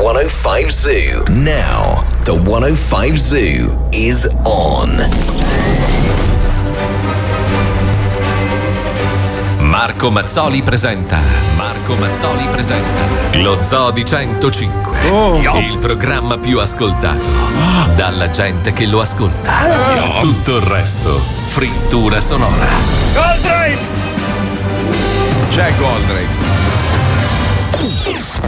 105 Zoo. Now, the 105 Zoo is on. Marco Mazzoli presenta. Marco Mazzoli presenta. Lo Zoo di 105. Il programma più ascoltato. Dalla gente che lo ascolta. Tutto il resto. Frittura sonora. Goldrake! C'è Goldrake.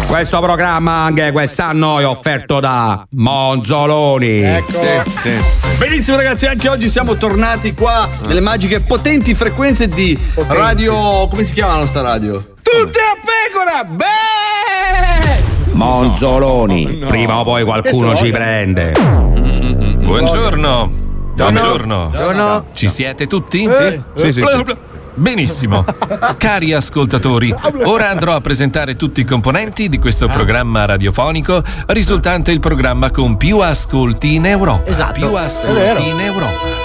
Questo programma anche quest'anno è offerto da Monzoloni. Ecco. Sì, sì. Benissimo ragazzi, anche oggi siamo tornati qua nelle magiche potenti frequenze di radio... come si chiama la nostra radio? Tutte a pecora! Beh! Monzoloni. Prima o poi qualcuno ci prende. Buongiorno. Buongiorno. Buongiorno. Ci siete tutti? Sì, sì, sì. Benissimo. Cari ascoltatori, ora andrò a presentare tutti i componenti di questo programma radiofonico, risultante il programma con più ascolti in Europa. Esatto. Più ascolti in Europa.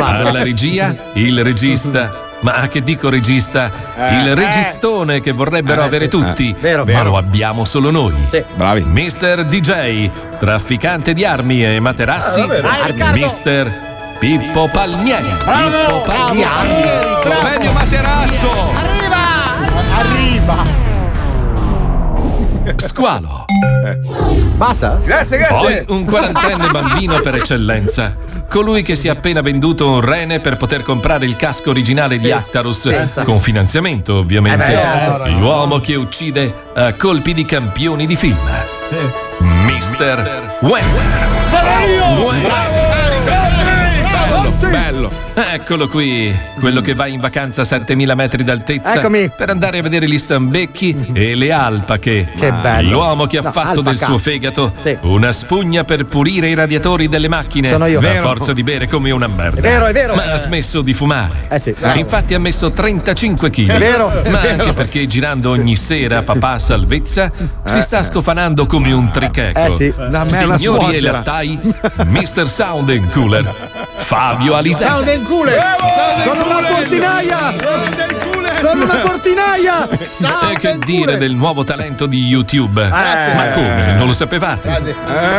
Alla regia, il regista. Ma che dico regista? Il registone che vorrebbero avere tutti. Vero, Ma vero. lo abbiamo solo noi. Bravi. Mister DJ, trafficante di armi e materassi. Mister Pippo Palmieri. Pippo Palmieri. Medio materasso! Squalo. Basta? Grazie, grazie. Poi un quarantenne bambino per eccellenza. Colui che si è appena venduto un rene per poter comprare il casco originale di Actarus, con finanziamento ovviamente. Eh beh, certo. L'uomo che uccide a colpi di campioni di film. Mister Wender. Wender. Bello. Eccolo qui, quello che va in vacanza a 7000 metri d'altezza Eccomi. per andare a vedere gli stambecchi e le alpache. Che bello. L'uomo che ha No, fatto del alpaca. suo fegato Sì. una spugna per pulire i radiatori delle macchine. Sono io. A Vero. forza di bere come una merda. È vero, è vero. Ma ha smesso di fumare. Eh sì. Infatti ha messo 35 kg. È vero, è Ma vero. anche perché girando ogni sera a papà a salvezza si sta scofanando come un tricheco. Eh sì. La Signori e lattai, Mr. Sound and Cooler, Fabio Alisei. And cooler! Sono una portinaia! Sono una portinaia! E che dire del nuovo talento di YouTube? Ma come? Non lo sapevate?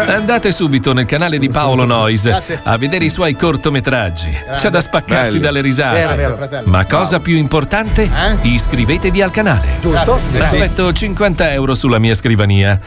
Andate subito nel canale di Paolo Noyes a vedere i suoi cortometraggi. C'è da spaccarsi dalle risate. Ma cosa più importante? Iscrivetevi al canale. Giusto? Aspetto 50 euro sulla mia scrivania.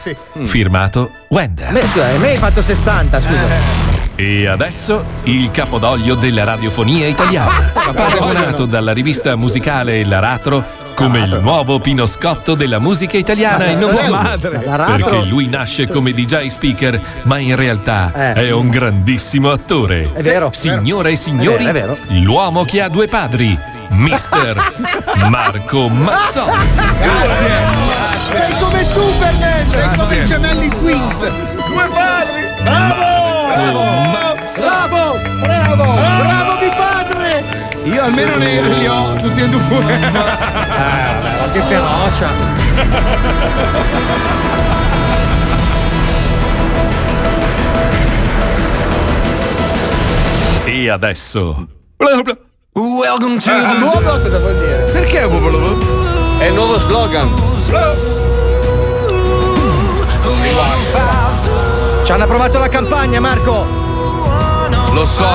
Firmato Wender. Me hai fatto 60, scusa. E adesso il capodoglio della radiofonia italiana, paragonato dalla rivista musicale L'Aratro come il nuovo Pino Scotto della musica italiana e non solo. L'Aratro? Perché lui nasce come DJ speaker, ma in realtà Eh. è un grandissimo attore. È vero. Signore e signori, È vero, è l'uomo che ha due padri, Mister Marco Mazzoli. Sei come Superman! Sei come i gemelli Twins! Due padri! Marco Mazzoli. Bravo! Bravo! Bravo mio padre! Io almeno ne, li ho tutti e due. Ma che ferocia! E adesso Welcome to Ah, the nuovo cosa vuol dire? Perché? È il nuovo slogan. Ci hanno approvato la campagna, Marco! Lo so.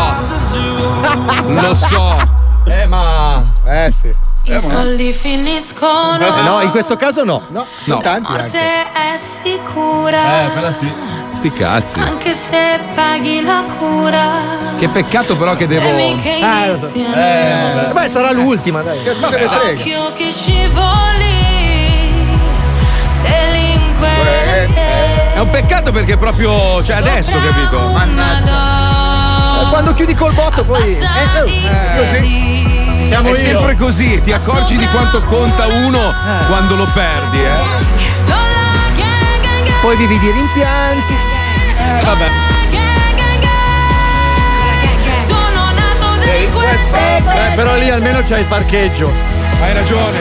Lo so. Eh, ma. Eh sì. I soldi finiscono. Eh, no, in questo caso no. No, No. La morte è sicura. sì. Sti cazzi. Anche se paghi la cura. Che peccato però che devo. Mica Eh, lo so. iniziano. Beh, sarà l'ultima, dai. Occhio che scivoli. Delinquente. È un peccato perché proprio. Cioè adesso, capito? Mannaggia. Quando chiudi col botto, poi. Eh, oh, eh, così. Siamo È io. sempre così, ti accorgi di quanto conta uno quando lo perdi, eh? Poi vivi di rimpianti. Eh, vabbè. Sono nato delinquente. Eh, però lì almeno c'è il parcheggio. Hai ragione.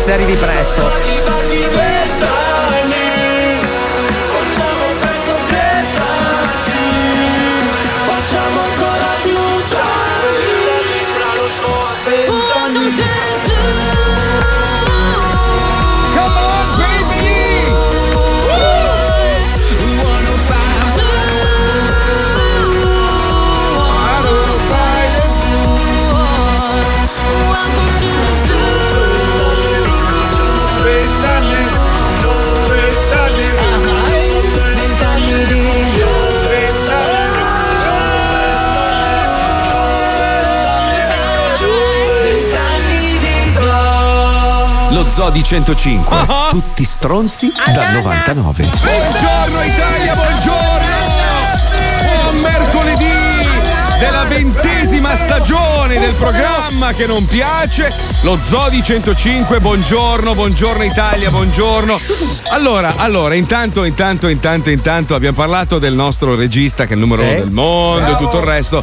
Se arrivi presto. Lo Zodi 105. Tutti stronzi dal 99. Buongiorno Italia, ventesima stagione del programma che non piace, lo Zodi 105, buongiorno, buongiorno Italia, buongiorno. Allora, allora, intanto, intanto, intanto, intanto abbiamo parlato del nostro regista che è il numero Sì. uno del mondo e tutto il resto.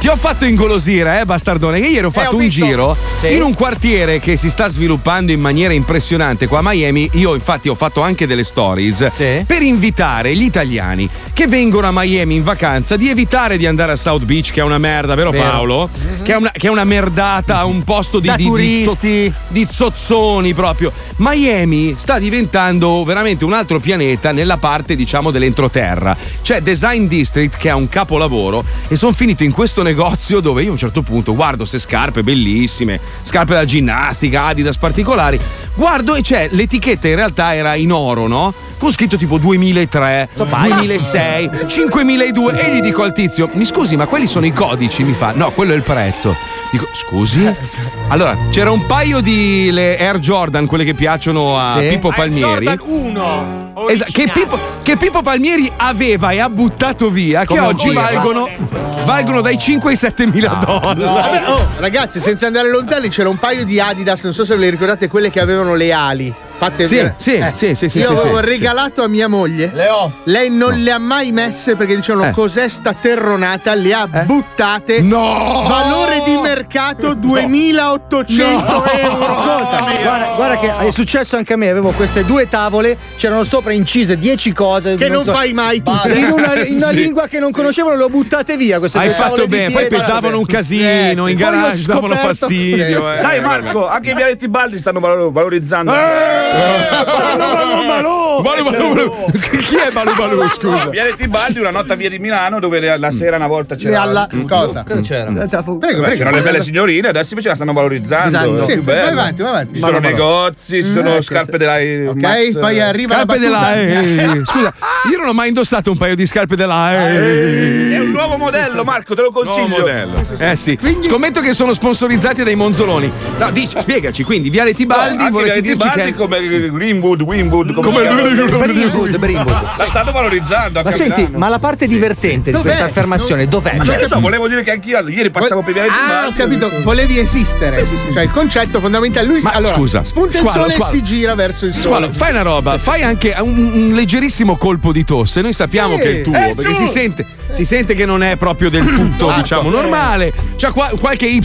Ti ho fatto ingolosire, eh, bastardone, che ieri ho fatto ho un visto. giro Sì. in un quartiere che si sta sviluppando in maniera impressionante qua a Miami. Io infatti ho fatto anche delle stories Sì. per invitare gli italiani che vengono a Miami in vacanza di evitare di andare a South Beach, che è una merda, vero, Vero. Paolo? Che, è una, che è una merdata, un posto di, di- di turisti. zozz- di zozzoni proprio. Miami sta diventando veramente un altro pianeta nella parte, diciamo, dell'entroterra. C'è Design District che è un capolavoro e sono finito in questo negozio dove io a un certo punto guardo se scarpe bellissime, scarpe da ginnastica, Adidas particolari, guardo e c'è l'etichetta in realtà era in oro, no? Con scritto tipo 2003, 2006, 5002 e gli dico al tizio, mi scusi ma quelli sono i codici? Mi fa, no, quello è il prezzo. Dico, scusi? Allora, c'era un paio di le Air Jordan, quelle che piacciono a Sì. Pippo Palmieri. Jordan 1. Esa- che, Pippo, che Pippo Palmieri aveva e ha buttato via, che oggi valgono, valgono dai 5 ai 7 mila dollari. Vabbè, oh, ragazzi, senza andare lontani, c'era un paio di Adidas, non so se ve le ricordate, quelle che avevano le ali. Fatte Sì, via- sì, sì, sì, sì, Io sì, avevo sì. regalato a mia moglie. Le ho. Lei non le ha mai messe perché dicevano Eh. cos'è sta terronata, le ha buttate. No! Valore di mercato 2800 euro. Ascolta, guarda, guarda che è successo anche a me, avevo queste due tavole, c'erano sopra incise 10 cose. Che non so- fai mai tu. In una, in una Sì. lingua che non conoscevo, le ho buttate via. Queste Hai due tavole fatto bene, poi pesavano un casino, Eh, sì. in garage davano fastidio. Eh. Sai Marco, anche i Vialetti Baldi stanno valo- valorizzando. Balu, balu, balu. Chi è Balu Balu? Scusa. Vialetti Baldi, una notte a via di Milano dove la sera una volta Le c'era. alla- Cosa? c'era? Prego, prego. c'erano le belle signorine, adesso invece la stanno valorizzando. Esatto. Sì, più vai avanti, vai avanti. Ci sono negozi, ci sono ecco, scarpe della Ok, Max, poi arriva Scarpe della Scusa, io non ho mai indossato un paio di scarpe della eh. È un nuovo modello, Marco, te lo Nuovo consiglio. modello. Eh sì. Scommetto che sono sponsorizzati dai Monzoloni. No, dici, spiegaci, quindi Viale Tibaldi Anche vorresti dirci che come Greenwood, Winwood, come? Brimwood, Brimwood. La stanno valorizzando. Ma senti, ma la parte divertente di questa affermazione dov'è? Ma Cioè, che ne so, volevo dire che anch'io ieri passavo per Vialetti Ah, ho capito, volevi esistere. Cioè, il concetto fondamentale. Lui Ma allora, scusa, spunta il squalo, sole squalo. e si gira verso il Squalo, sole. fai una roba, fai anche un, un leggerissimo colpo di tosse. Noi sappiamo Sì. che è il tuo, Eh, perché si sente, si sente che non è proprio del tutto, diciamo, normale. C'ha qua- qualche Y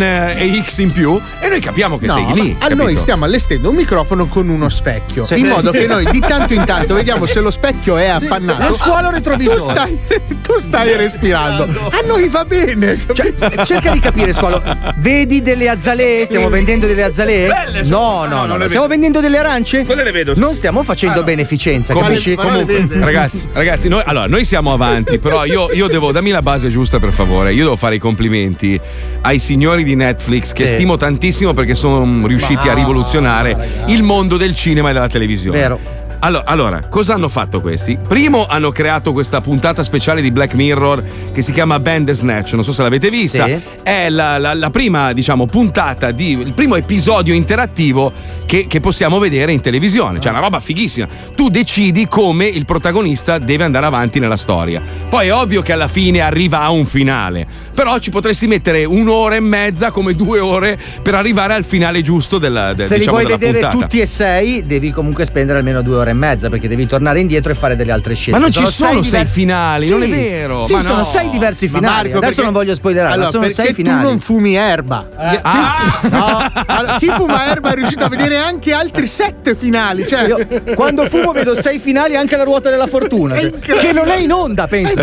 eh, e X in più, e noi capiamo che No, sei ma lì. a capito? noi stiamo allestendo un microfono con uno specchio, in modo che noi di tanto in tanto vediamo se lo specchio è appannato. Lo squalo retrovisore. Tu stai, tu stai respirando. A noi va bene. Cioè, cerca di capire, squalo. Vedi delle azzalee? Stiamo vendendo delle azzalee? Belle, No, sono- no, no, no. non le Stiamo vedo. vendendo delle arance? Quelle le vedo. Non stiamo facendo Ah, no. beneficenza, Com- capisci? comunque, ragazzi, ragazzi, noi, allora, noi siamo avanti, però io, io devo, dammi la base giusta per favore. Io devo fare i complimenti ai signori di Netflix che Sì. stimo tantissimo perché sono riusciti a rivoluzionare il mondo del cinema e della televisione. Vero. Allora, allora, cosa hanno fatto questi? Primo hanno creato questa puntata speciale di Black Mirror che si chiama Bandersnatch, non so se l'avete vista. Sì. È la, la- la prima, diciamo, puntata di il primo episodio interattivo che, che possiamo vedere in televisione. Cioè, una roba fighissima. Tu decidi come il protagonista deve andare avanti nella storia. Poi è ovvio che alla fine arriva a un finale. Però ci potresti mettere un'ora e mezza come due ore per arrivare al finale giusto della, de- Se li diciamo, vuoi della vedere puntata. tutti e sei, devi comunque spendere almeno due ore un'ora e mezza perché devi tornare indietro e fare delle altre scelte. Ma non ci sono sei diversi- finali, Sì, non è vero, Sì, ma sono no. sei diversi Ma finali. Marco, Adesso perché- non voglio spoilerare, Allora, ma sono sei tu finali. non fumi erba. Eh. Chi- no, allora, chi fuma erba è riuscito a vedere anche altri sette finali. Cioè, Io, quando fumo vedo sei finali anche la ruota della fortuna. Che- non è in onda, penso.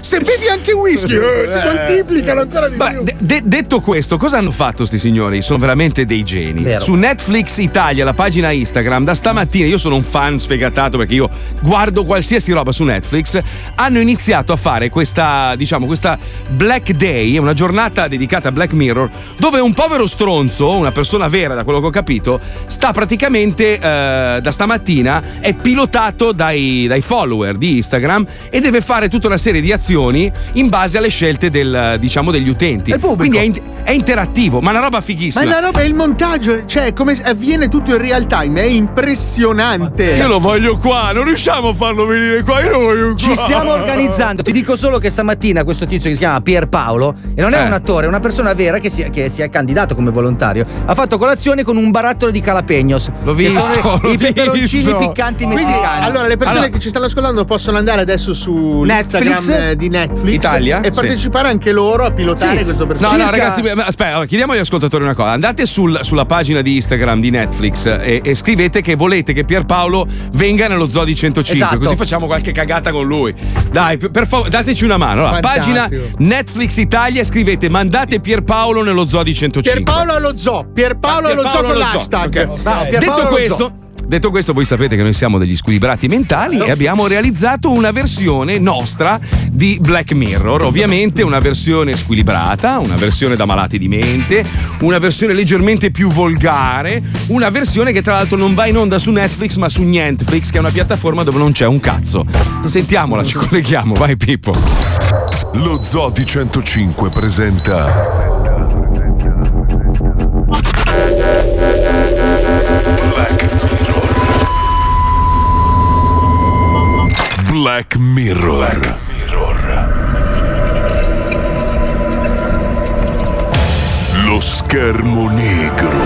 Se bevi anche whisky, eh, si moltiplicano ancora di Beh, più. de- de- detto questo, cosa hanno fatto sti signori? Sono veramente dei geni. Vero. Su Netflix Italia, la pagina Instagram, da stamattina, io sono un fan sfegatato perché io guardo qualsiasi roba su Netflix, hanno iniziato a fare questa, diciamo, questa Black Day, una giornata dedicata a Black Mirror, dove un povero stronzo, una persona vera da quello che ho capito, sta praticamente eh, da stamattina, è pilotato dai, dai follower di Instagram e deve fare tutta una serie di azioni in base alle scelte del, diciamo, degli utenti. Pubblico. Quindi è, in- è interattivo, ma una roba Ma fighissima. la roba è il montaggio, cioè come avviene tutto in real time, è impressionante. Io lo voglio qua, non riusciamo a farlo venire qua, io lo voglio qua. Ci stiamo organizzando. Ti dico solo che stamattina questo tizio che si chiama Pierpaolo, e non è Eh. un attore, è una persona vera che si, è, che si è candidato come volontario, ha fatto colazione con un barattolo di calapeños. L'ho che visto, sono l'ho I peperoncini visto. piccanti Quindi, messicani. allora, le persone Allora- che ci stanno ascoltando possono andare adesso su Netflix. Instagram eh, di Netflix Italia? e Sì. partecipare anche loro a pilotare Sì. questo No, personaggio. no, Circa- ragazzi, aspetta, allora, chiediamo agli ascoltatori una cosa. Andate sul- sulla pagina di Instagram di Netflix e, e scrivete che volete che Pierpaolo venga nello Zoo di 105, Esatto. così facciamo qualche cagata con lui. Dai, per, favore, dateci una mano. Allora, pagina Netflix Italia scrivete mandate Pierpaolo nello Zoo di 105. Pierpaolo allo zoo, Pierpaolo allo zoo Pierpaolo con allo zoo. l'hashtag. Ok. Bravo, Pierpaolo Detto questo, detto questo, voi sapete che noi siamo degli squilibrati mentali e abbiamo realizzato una versione nostra di Black Mirror. Ovviamente una versione squilibrata, una versione da malati di mente, una versione leggermente più volgare, una versione che tra l'altro non va in onda su Netflix ma su Nientflix, che è una piattaforma dove non c'è un cazzo. Sentiamola, ci colleghiamo, vai Pippo. Lo Zoo di 105 presenta Mirror. Black Mirror. Lo schermo negro.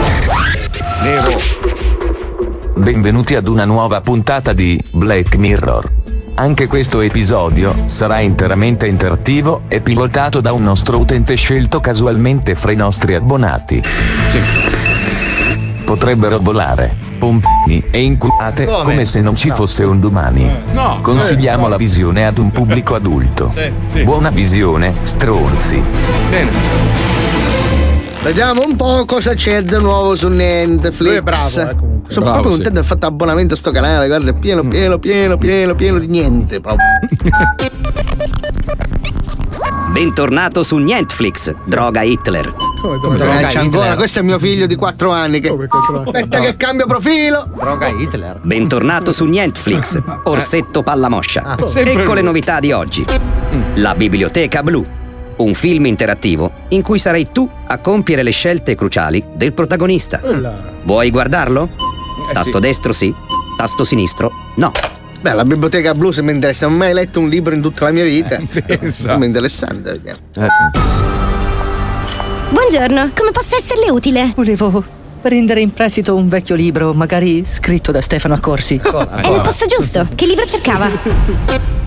Benvenuti ad una nuova puntata di Black Mirror. Anche questo episodio sarà interamente interattivo e pilotato da un nostro utente scelto casualmente fra i nostri abbonati. Potrebbero volare, pompini e inculate Come? come se non ci fosse un domani. No. Consigliamo la visione ad un pubblico adulto. sì. Buona visione, stronzi. Bene. Vediamo un po' cosa c'è di nuovo su Netflix. Lui è bravo, eh, comunque. Sono Bravo, proprio sì. contento di aver fatto abbonamento a sto canale, guarda, è pieno, pieno, pieno, pieno, pieno di niente proprio. Bentornato su Netflix, droga Hitler. Come, come, Droga Eh, c'è ancora, Hitler. questo è mio figlio di 4 anni che. Aspetta che cambio profilo! Droga Hitler. Bentornato su Netflix, Orsetto Pallamoscia. sempre ecco lui. le novità di oggi. La Biblioteca Blu, un film interattivo in cui sarai tu a compiere le scelte cruciali del protagonista. Vuoi guardarlo? Tasto destro sì, tasto sinistro no. Beh, la biblioteca blu se mi interessa, non ho mai letto un libro in tutta la mia vita. pensa. Come interessante. vediamo. Buongiorno, come posso esserle utile? Volevo prendere in prestito un vecchio libro, magari scritto da Stefano Accorsi. È nel posto giusto. Che libro cercava?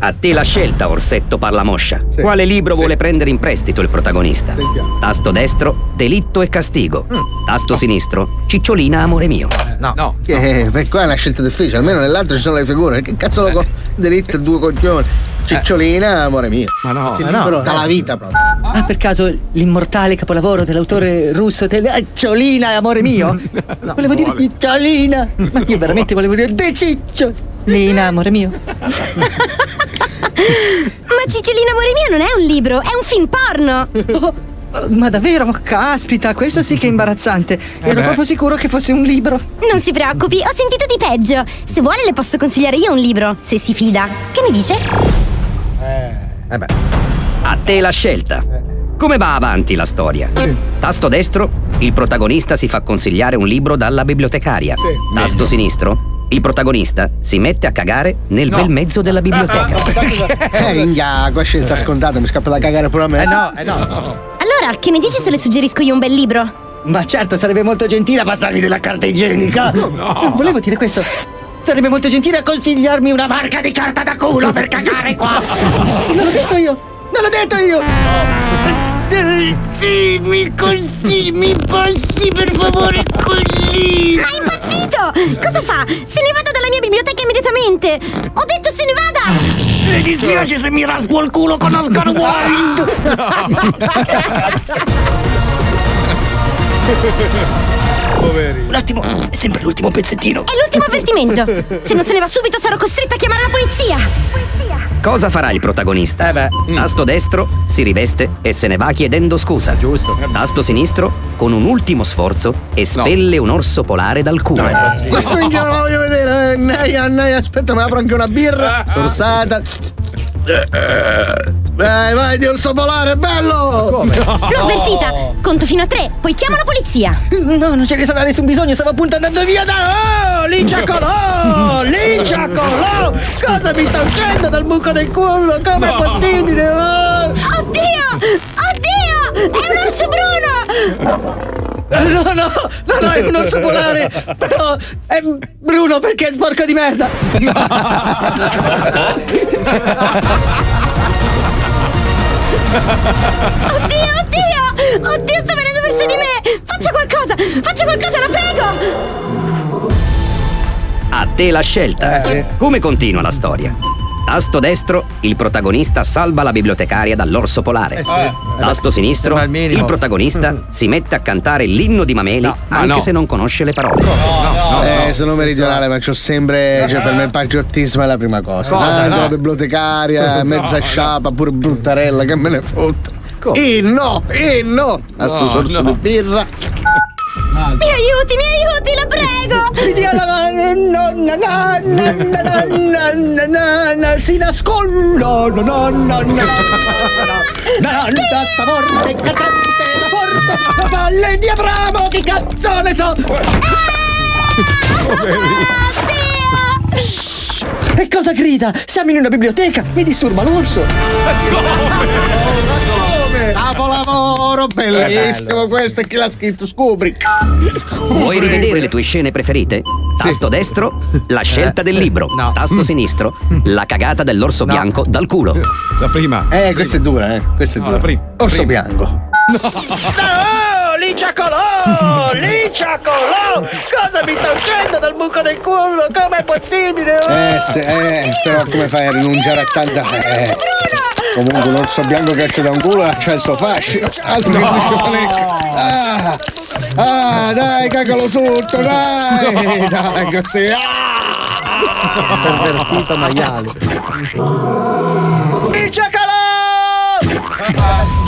A te la scelta, Orsetto Pallamoscia. Quale libro vuole prendere in prestito il protagonista? Sentiamo. Tasto destro, delitto e castigo. Tasto sinistro, cicciolina amore mio. No. No. Eh, per qua è una scelta difficile, almeno nell'altro ci sono le figure. Che cazzo lo co- delitto e due coglioni? Cicciolina, amore mio. Ma no. Che Ma no, eh. dalla vita proprio. Ah, per caso l'immortale capolavoro dell'autore russo del ah, Ciolina, amore mio? volevo dire Ciolina, ma io veramente volevo dire De Cicciolina, amore mio. Ma Cicciolina amore mio non è un libro, è un film porno. Oh, ma davvero? Caspita, questo sì che è imbarazzante. Ero beh. proprio sicuro che fosse un libro. Non si preoccupi, ho sentito di peggio. Se vuole le posso consigliare io un libro, se si fida. Che ne dice? Eh beh. A te la scelta. Come va avanti la storia? Tasto destro, il protagonista si fa consigliare un libro dalla bibliotecaria. Tasto sinistro, il protagonista si mette a cagare nel bel mezzo della biblioteca. Eh, minchia, qua scelta scontata, mi scappa da cagare pure a me. Eh no, eh no. Allora, che ne dici se le suggerisco io un bel libro? Ma certo, sarebbe molto gentile a passarmi della carta igienica. No. Volevo dire questo. Sarebbe molto gentile a consigliarmi una marca di carta da culo per cagare qua. Non l'ho detto io! Non l'ho detto io! Sì, mi consigli, mi passi per favore con lì. Impazzito! Cosa fa? Se ne vada dalla mia biblioteca immediatamente! Ho detto se ne vada! Mi dispiace se mi raspo il culo con Oscar Wilde! Poverino. Un attimo, è sempre l'ultimo pezzettino. È l'ultimo avvertimento! Se non se ne va subito sarò costretta a chiamare la polizia! Cosa farà il protagonista? Tasto destro si riveste e se ne va chiedendo scusa. Giusto. Tasto sinistro, con un ultimo sforzo, espelle un orso polare dal culo. Questo minchia non lo voglio vedere. eh. Naia, naia, aspetta, mi apro anche una birra. Corsata. Vai, vai, di orso polare, bello! L'ho avvertita! Conto fino a tre, poi chiamo la polizia! No, non ce ne sarà nessun bisogno, stavo appunto andando via da. Oh, Linciacolò! Linciacolò! Cosa mi sta uscendo dal buco del culo? Com'è possibile? Oh. Oddio! Oddio! È un orso bruno! No, no, no, no, è un orso polare! Però è Bruno perché è sporco di merda! Oddio, oddio! Oddio, sta venendo verso di me! Faccia qualcosa! Faccia qualcosa, la prego! A te la scelta. Come continua la storia? Tasto destro, il protagonista salva la bibliotecaria dall'orso polare. Eh sì. Tasto sinistro, il protagonista si mette a cantare l'inno di Mameli anche no. se non conosce le parole. eh, sono meridionale, ma c'ho sempre. Cioè, per me il patriottismo è la prima cosa. Cosa, Tanto no? la bibliotecaria, mezza sciapa, pure bruttarella, che me ne fotte. Eh no, eh no! A sto No, sorso no. di birra. Mi aiuti, mi aiuti, la prego! Mi dia la nonna, nonna, nonna, no, no, si no no! nonna, nonna, sta forte, cazzante, la forte, la valle di Abramo, ah, oh, che cazzo ne so! E cosa grida? Siamo in una biblioteca, mi disturba l'orso! Capolavoro, bellissimo questo, e chi l'ha scritto? Kubrick. Vuoi rivedere le tue scene preferite? Tasto destro, la scelta del libro. Tasto sinistro, la cagata dell'orso bianco dal culo. La prima. Eh, questa è dura, eh. Questa è dura. Orso bianco. Oh, Linciacolò! Linciacolò! Cosa mi sta uscendo dal buco del culo? Com'è possibile? Eh, se, eh, però come fai a rinunciare a tanta. Eh. Comunque un orso bianco che esce da un culo c'ha il suo fascino. Altro che pesce fanecco. Ah, ah, dai, cagalo sotto, dai! Dai, così. Ah! Pervertito maiale.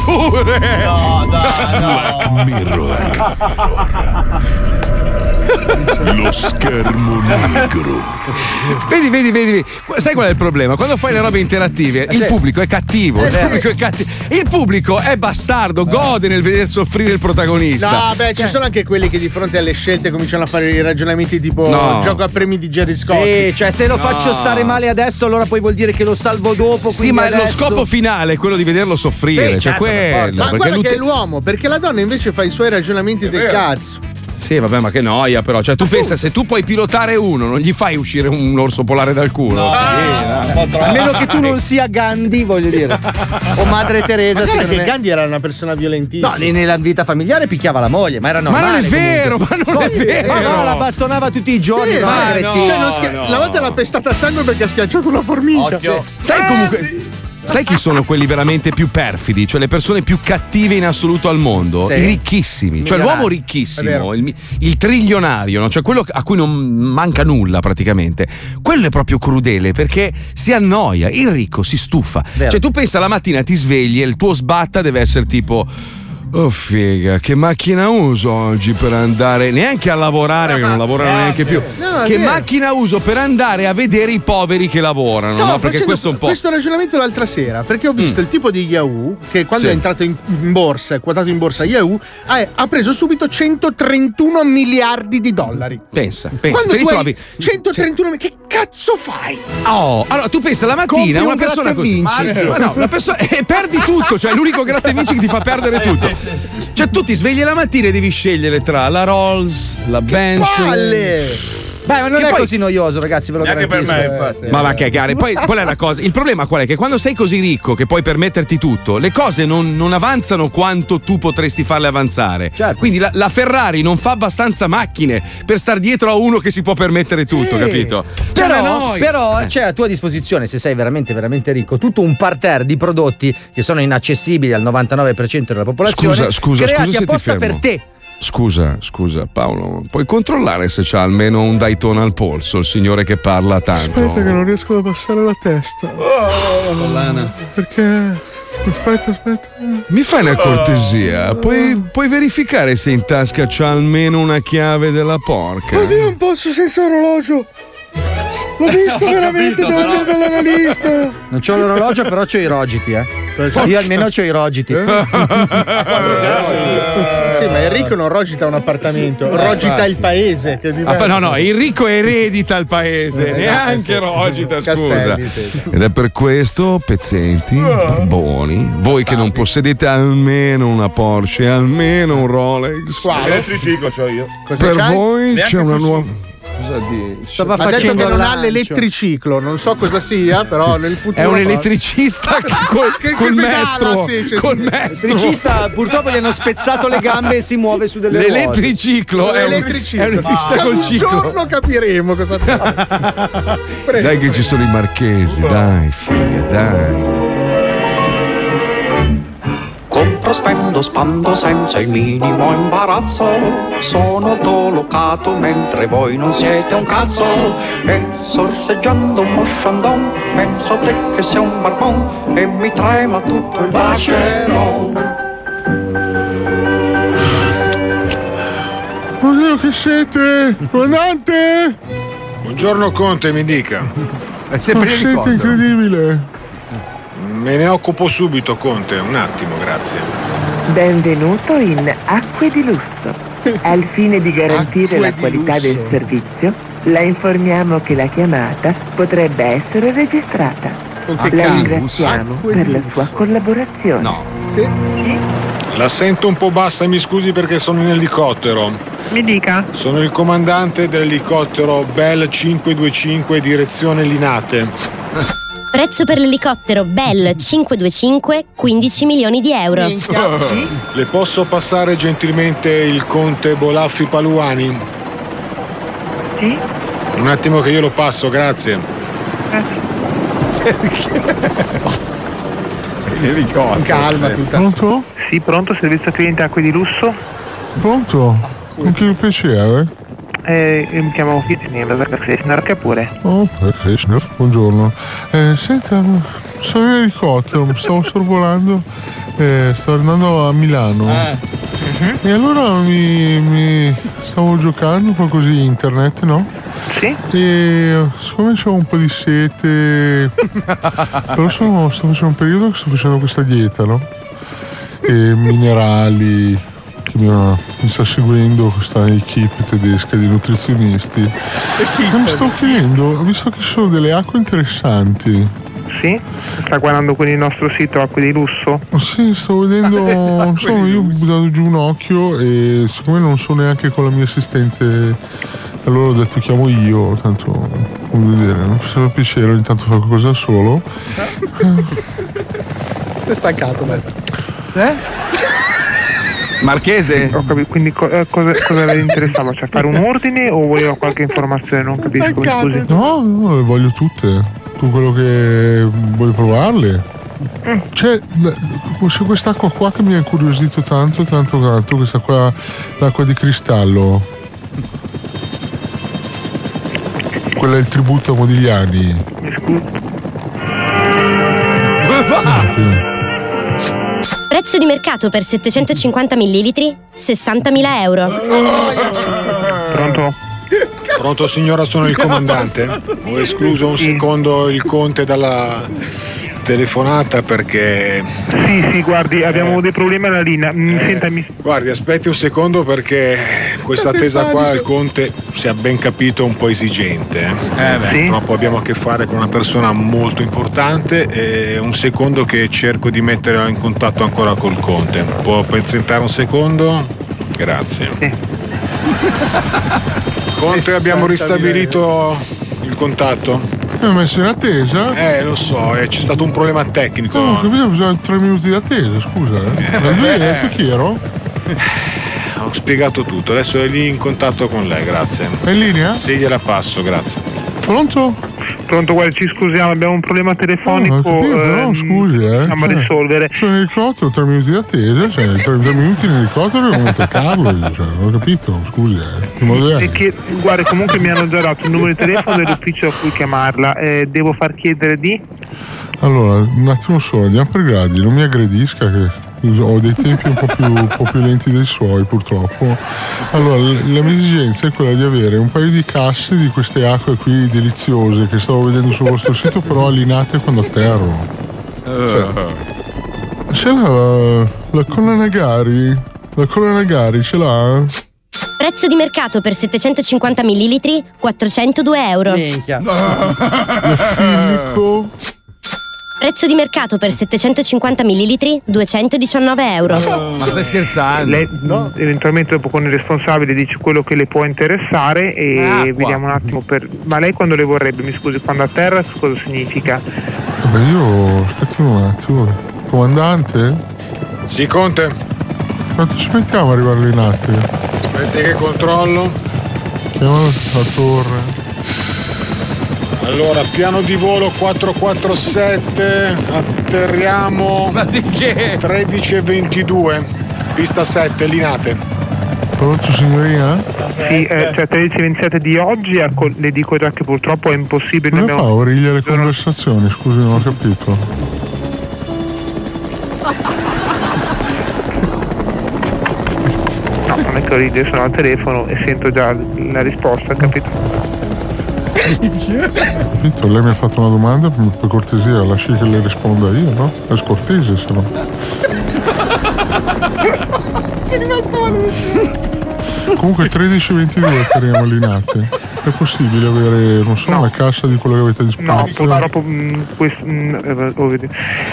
Pure! No, Black Mirror. Lo schermo negro. Vedi, vedi, vedi, vedi. Sai qual è il problema? Quando fai le robe interattive, il sì. pubblico è cattivo. Eh, il, sì. pubblico è cattivo. il pubblico è bastardo, gode nel veder soffrire il protagonista. No, beh, ci sono anche quelli che di fronte alle scelte cominciano a fare i ragionamenti tipo No. gioco a premi di Jerry Scotti. Sì, cioè se lo faccio stare male adesso, allora poi vuol dire che lo salvo dopo. Sì, ma lo adesso- scopo finale è quello di vederlo soffrire. Sì, cioè, certo, per quello. forza. Ma guarda che è l'uomo, perché la donna invece fa i suoi ragionamenti del cazzo. Sì, vabbè, ma che noia, però. Cioè, tu pensa, se tu puoi pilotare uno, non gli fai uscire un orso polare dal culo. Sì, dai. A meno che tu non sia Gandhi, voglio dire. O Madre Teresa. Ma che me. Gandhi era una persona violentissima. No, ne- nella vita familiare picchiava la moglie, ma era Ma normale. non è vero, comunque. ma non è Come? vero. Ma no, la bastonava tutti i giorni. Sì, ma ma cretino. cioè, non schia- La volta l'ha pestata a sangue perché ha schiacciato una formica. Cioè, sai comunque. Sai chi sono quelli veramente più perfidi? Cioè le persone più cattive in assoluto al mondo? Sì. I ricchissimi. Cioè Milionari. l'uomo È ricchissimo, il, il trilionario, no? cioè quello a cui non manca nulla praticamente. Quello è proprio crudele perché si annoia, il ricco si stufa. Vero. Cioè tu pensa la mattina ti svegli e il tuo sbatta deve essere tipo... Oh figa, che macchina uso oggi per andare neanche a lavorare, perché non lavorano neanche più. No, che vero. macchina uso per andare a vedere i poveri che lavorano? Stavo no? Perché facendo questo è un po'. questo ragionamento l'altra sera perché ho visto il tipo di Yahoo che quando Sì. è entrato in, in borsa, è quotato in borsa Yahoo, ha, ha preso subito 131 miliardi di dollari. Pensa, pensa, quando te li tu trovi. hai 131 miliardi, che cazzo fai? Oh, allora tu pensa la mattina Compri una un persona gratta e così. vinci. Ma no, una persona e perdi tutto, cioè è l'unico gratta e vinci che ti fa perdere tutto. Cioè tu ti svegli la mattina e devi scegliere tra la Rolls, la Bentley. palle! Beh, ma non Che è poi- così noioso, ragazzi, ve lo Neanche per garantisco. me, eh, infatti. sì. Ma va a cagare. Poi qual è la cosa? Il problema qual è? Che quando sei così ricco che puoi permetterti tutto, le cose non, non avanzano quanto tu potresti farle avanzare. Certo. Quindi la, la Ferrari non fa abbastanza macchine per star dietro a uno che si può permettere tutto, Sì. capito? Cioè, Però, noi- però Eh. c'è a tua disposizione, se sei veramente, veramente ricco, tutto un parterre di prodotti che sono inaccessibili al 99% della popolazione, Scusa, scusa, creati scusa se ti apposta fermo. per te. Scusa, scusa, Paolo, puoi controllare se c'ha almeno un Daytona al polso, il signore che parla tanto? Aspetta che non riesco ad abbassare la testa. Collana. Perché. Aspetta, aspetta. Mi fai una cortesia? Puoi, puoi verificare se in tasca c'ha almeno una chiave della porca? Oddio, non posso senza orologio. L'ho visto veramente, devo andare dall'analista. Non c'ho l'orologio, però c'ho i rogiti, eh. Io almeno c'ho i rogiti. Sì, ma Enrico non rogita un appartamento, rogita il paese. Che Ah, no, no, Enrico eredita il paese, Eh, neanche esatto, sì. Rogita, scusa. Castelli, sì, sì. Ed è per questo, pezzenti, barboni, voi che non possedete almeno una Porsche, almeno un Rolex. L'elettriciclo c'ho io. Cosa Per c'hai? voi Neanche c'è una nuova. Cosa dici? Stava Ha detto facendo che non ha l'elettriciclo, non so cosa sia, però nel futuro. È un elettricista che col, Che- che col pedala, mestro. sì, c'è- col mestro. L'elettricista purtroppo gli hanno spezzato le gambe e si muove su delle ruote. L'elettriciclo è un, L'elettriciclo. è un elettricista Che col un ciclo. giorno capiremo cosa Prego. Dai che ci sono i marchesi, dai, figa, dai. Compro, spendo, spando senza il minimo imbarazzo. Sono autolocato mentre voi non siete un cazzo. E sorseggiando un mosciandon, penso te che sei un barbon e mi trema tutto il vacheron. Oddio, che siete? Comandante! Buongiorno Conte, mi dica. È sempre siete incredibile. Me ne occupo subito, Conte. Un attimo, grazie. Benvenuto in Acque di Lusso. Al fine di garantire Acque la di qualità lusso. del servizio, la informiamo che la chiamata potrebbe essere registrata. Che La ringraziamo per la sua collaborazione. No. Sì. La sento un po' bassa, mi scusi perché sono in elicottero. Mi dica. Sono il comandante dell'elicottero Bell 525 direzione Linate. Prezzo per l'elicottero Bell 525 15 milioni di euro. Le posso passare gentilmente il conte Bolaffi Paluani? Sì? Un attimo che io lo passo, grazie. In elicottero. Calma, tutta. Pronto? Sì, pronto, servizio cliente Acque di Lusso? Pronto? Con chi piacere? Eh, io mi chiamo Fitzniel, da pure. Oh, perfetto, buongiorno. Eh, senta, sono in elicottero, stavo sorvolando, eh, sto andando a Milano. E allora mi, mi stavo giocando un po' così internet, no? Sì? E siccome c'ho un po' di sete, però sono, sto facendo un periodo che sto facendo questa dieta, no? E minerali, che mi, mi sta seguendo questa equipe tedesca di nutrizionisti. E mi sto chiedendo, visto che ci sono delle acque interessanti, Sì? Sta guardando quindi il nostro sito Acque di Lusso? sì, sto vedendo, insomma, io ho buttato giù un occhio e siccome non so neanche con la mia assistente, allora ho detto chiamo io, tanto come vedere, non mi faceva piacere ogni tanto fare qualcosa da solo. È stancato, dai. Marchese? Capito, quindi co- eh, cosa, cosa le interessava? Cioè fare un ordine o voleva qualche informazione? Non capisco, scusi. No, no, le voglio tutte. Tu quello che vuoi provarle. C'è, c'è quest'acqua qua che mi ha incuriosito tanto, tanto, tanto, questa qua, l'acqua di cristallo. Quella è il tributo a Modigliani. Mi scusi. Di mercato per 750 ml 60.000 euro. Pronto? Pronto signora, sono il comandante. Ho escluso un secondo il conte dalla telefonata perché... Sì, sì, guardi, abbiamo dei problemi alla linea. Mm, Senta, mi... Guardi, aspetti un secondo perché questa attesa qua il conte si è ben capito un po' esigente. eh. beh. Sì? Purtroppo abbiamo a che fare con una persona molto importante e un secondo che cerco di mettere in contatto ancora col conte. Può presentare un secondo? Grazie. Conte, abbiamo ristabilito il contatto. Mi ha messo in attesa? Eh, lo so, eh, c'è stato un problema tecnico. No, ho capito, bisogna tre minuti di attesa, scusa. Eh. Ma lui ha detto chi ero? Ho spiegato tutto, adesso è lì in contatto con lei, grazie. È in linea? Sì, gliela passo, grazie. Pronto? Pronto, guarda, ci scusiamo, abbiamo un problema telefonico. No, ho capito, però, ehm, scusi, eh. Dobbiamo cioè, risolvere. Sono in elicottero, tre minuti di attesa, cioè, tre, tre minuti in elicottero e Monte Carlo, cioè, ho capito, scusi, eh. E che, guarda, comunque mi hanno già dato il numero di telefono dell'ufficio a cui chiamarla. Eh, devo far chiedere di? Allora, un attimo solo, andiamo per gradi, non mi aggredisca che ho dei tempi un po' più, un po' più lenti dei suoi purtroppo. Allora, la mia esigenza è quella di avere un paio di casse di queste acque qui deliziose che stavo vedendo sul vostro sito, però allinate quando atterro. Ce l'ha la, la colla Nagari? La colla Nagari ce l'ha? Prezzo di mercato per 750 ml 402 euro. Minchia. La Fillico? Prezzo di mercato per 750 ml 219 euro. Ma stai scherzando? Lei eventualmente dopo con il responsabile dice quello che le può interessare e Acqua. vediamo un attimo per. Ma lei quando le vorrebbe, mi scusi, quando a terra cosa significa? Vabbè, io. aspetti un attimo. Comandante? Sì, Conte. Quanto ci mettiamo ad arrivare lì in attimo? Aspetti che controllo. Chiama la torre. Allora, piano di volo 447, atterriamo. Ma di che? 13.22, pista 7, linate. Pronto signorina? Sì, eh, cioè 13.27 di oggi, ecco, le dico già che purtroppo è impossibile. Come abbiamo- fa a origlia le conversazioni? Scusi, non ho capito. No, non è che ride, sono al telefono e sento già la risposta, capito? Capito? Lei mi ha fatto una domanda, per cortesia, lasci che le risponda io, no? È scortese, se no. Ci rimetto Comunque 13-22 atterriamo lì in Ate. È possibile avere, non so, una cassa di quello che avete a No, disposizione? purtroppo mh, quest- mh, eh, oh,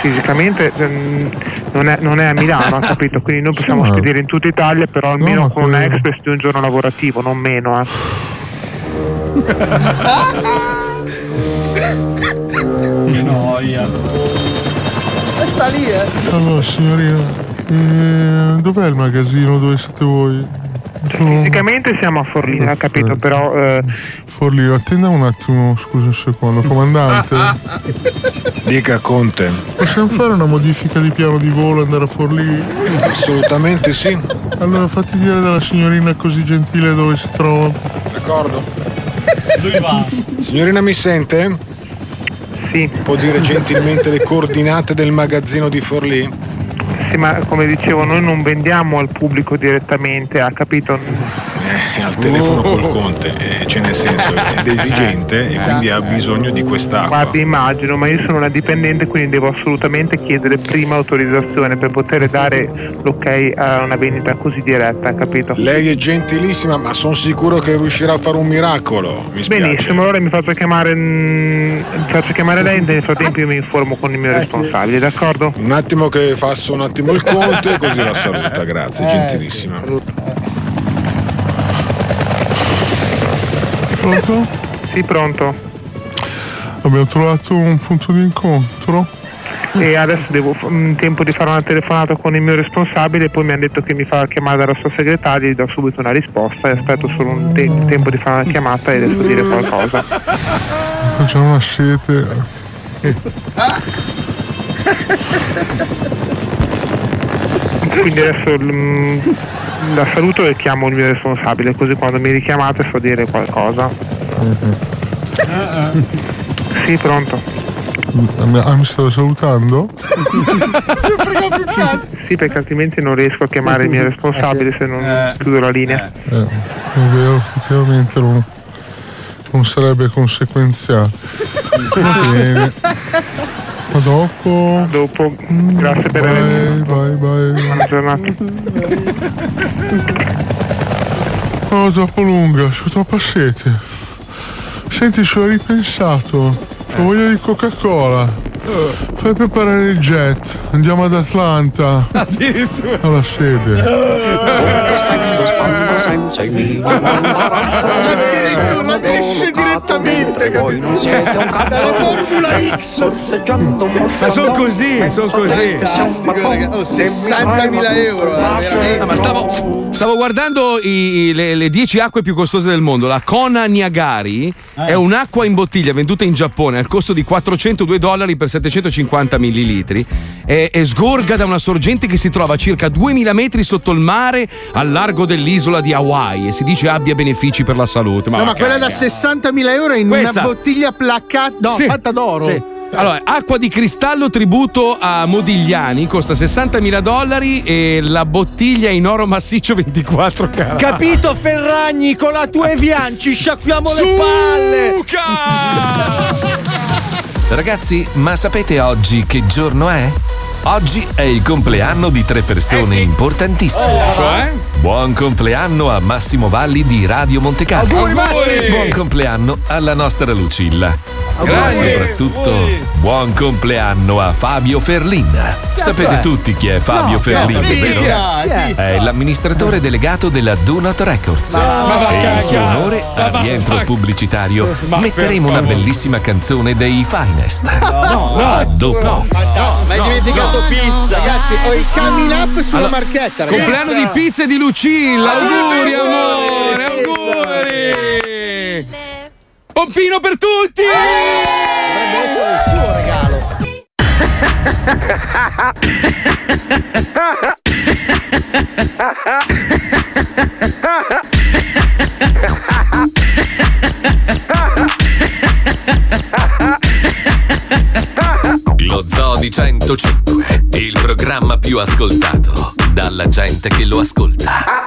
fisicamente mh, non, è, non è a Milano, ha capito? Quindi noi possiamo ma- spedire in tutta Italia, però almeno ma con quello- express di un giorno lavorativo, non meno. Eh. Che noia. Sta lì, eh. Allora, signorina, eh, dov'è il magazzino dove siete voi? Fisicamente siamo a Forlì, ha capito? Però eh, Forlì, attenda un attimo, scusi un secondo, comandante. Dica Conte. Possiamo fare una modifica di piano di volo e andare a Forlì? Assolutamente sì. Allora fatti dire dalla signorina così gentile dove si trova. D'accordo. Signorina mi sente? Sì. Può dire gentilmente le coordinate del magazzino di Forlì? Sì, ma come dicevo, noi non vendiamo al pubblico direttamente, ha capito? È al telefono col conte, eh, cioè nel senso è esigente e quindi ha bisogno di quest'acqua. Guardi, immagino, ma io sono una dipendente, quindi devo assolutamente chiedere prima autorizzazione per poter dare l'ok a una vendita così diretta, capito? Lei è gentilissima, ma sono sicuro che riuscirà a fare un miracolo. Mi. Benissimo, allora mi faccio chiamare, mm, mi faccio chiamare lei, nel frattempo io mi informo con il mio responsabile, d'accordo? Un attimo che fasso un attimo il conte, così la saluta, grazie, Eh, gentilissima. Pronto? Sì, pronto. Abbiamo trovato un punto di incontro. E adesso devo in tempo di fare una telefonata con il mio responsabile, poi mi hanno detto che mi fa chiamare dalla sua segretaria, gli do subito una risposta e aspetto solo un te- tempo di fare una chiamata e a dire qualcosa. Facciamo una sete. Quindi adesso mm, la saluto e chiamo il mio responsabile, così quando mi richiamate so dire qualcosa. Sì, pronto. Ah, ah, mi stava salutando? Sì, perché altrimenti non riesco a chiamare il mio responsabile se non chiudo la linea. Eh, è vero, effettivamente non, non sarebbe conseguenziale. Va bene. A dopo. Dopo, grazie per aver Vai, vai, Buona giornata. Oh, troppo lunga, c'ho troppa sete. Senti, ci ho ripensato. Ho voglia di Coca-Cola. Fai preparare il jet. Andiamo ad Atlanta. Addirittura. Alla sede. Spando, spando, senza il minimo imbarazzo. Addirittura esce direttamente. Voi non siete un cazzo. La Formula X. Ma sono così, sono così. Fantastico, ragazzi. Oh, 60.000 euro. eh, veramente. Ma stavo, stavo guardando i- le, le 10 acque più costose del mondo. La Kona Niagari è un'acqua in bottiglia venduta in Giappone al costo di 402 dollari per 750 millilitri e, e sgorga da una sorgente che si trova a circa 2000 metri sotto il mare al largo dell'isola di Hawaii e si dice abbia benefici per la salute. No, ma quella da caga. 60.000 euro in Questa- una bottiglia placcata. No, Sì, fatta d'oro. sì. Allora, acqua di cristallo tributo a Modigliani costa 60.000 dollari e la bottiglia in oro massiccio 24 carati. Capito Ferragni, con la tua Evian ci sciacquiamo le palle. Ragazzi, ma sapete oggi che giorno è? Oggi è il compleanno di tre persone importantissime. Oh, cioè? Buon compleanno a Massimo Valli di Radio Montecarlo. Auguri, Massi! Buon compleanno alla nostra Lucilla. Auguri! Ma soprattutto buon compleanno a Fabio Ferlin. Sapete è? tutti chi è Fabio No, Ferlin, no, vero? Pizza. È l'amministratore delegato della Do Not Records. Ma va a e in suo onore, Ma a va- rientro pubblicitario, Ma metteremo una bellissima canzone dei Finest. no, a dopo. Ma hai dimenticato pizza. Ragazzi, ho il coming up sulla Allora, marchetta. Ragazzi. Compleanno di pizza e di Lucilla. Auguri, amore. Auguri. Pompino per tutti. Dovrebbe essere il suo regalo. Zodi 105, il programma più ascoltato dalla gente che lo ascolta.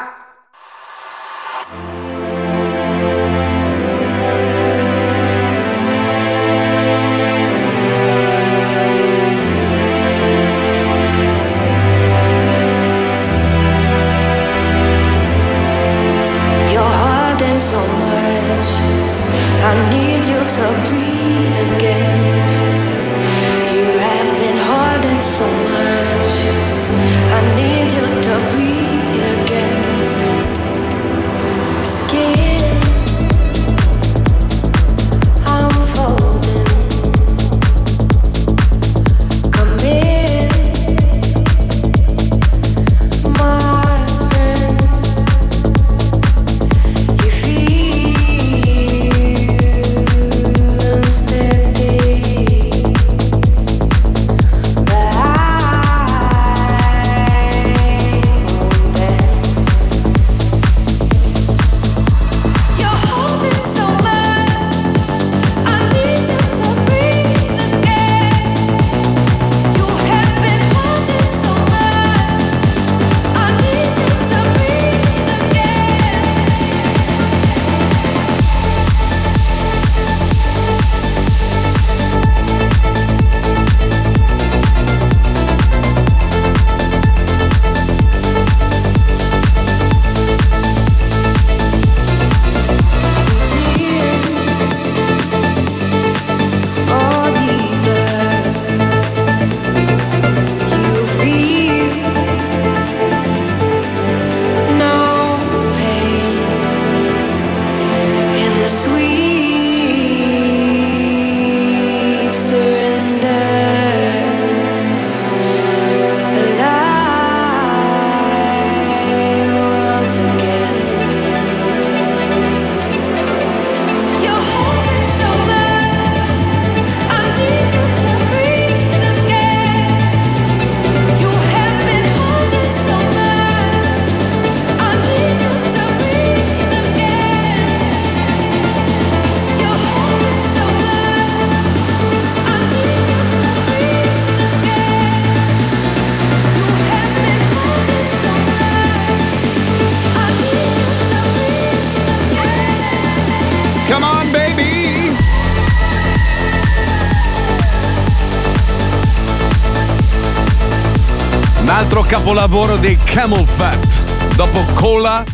Capolavoro dei Camel Fat. Dopo Cola,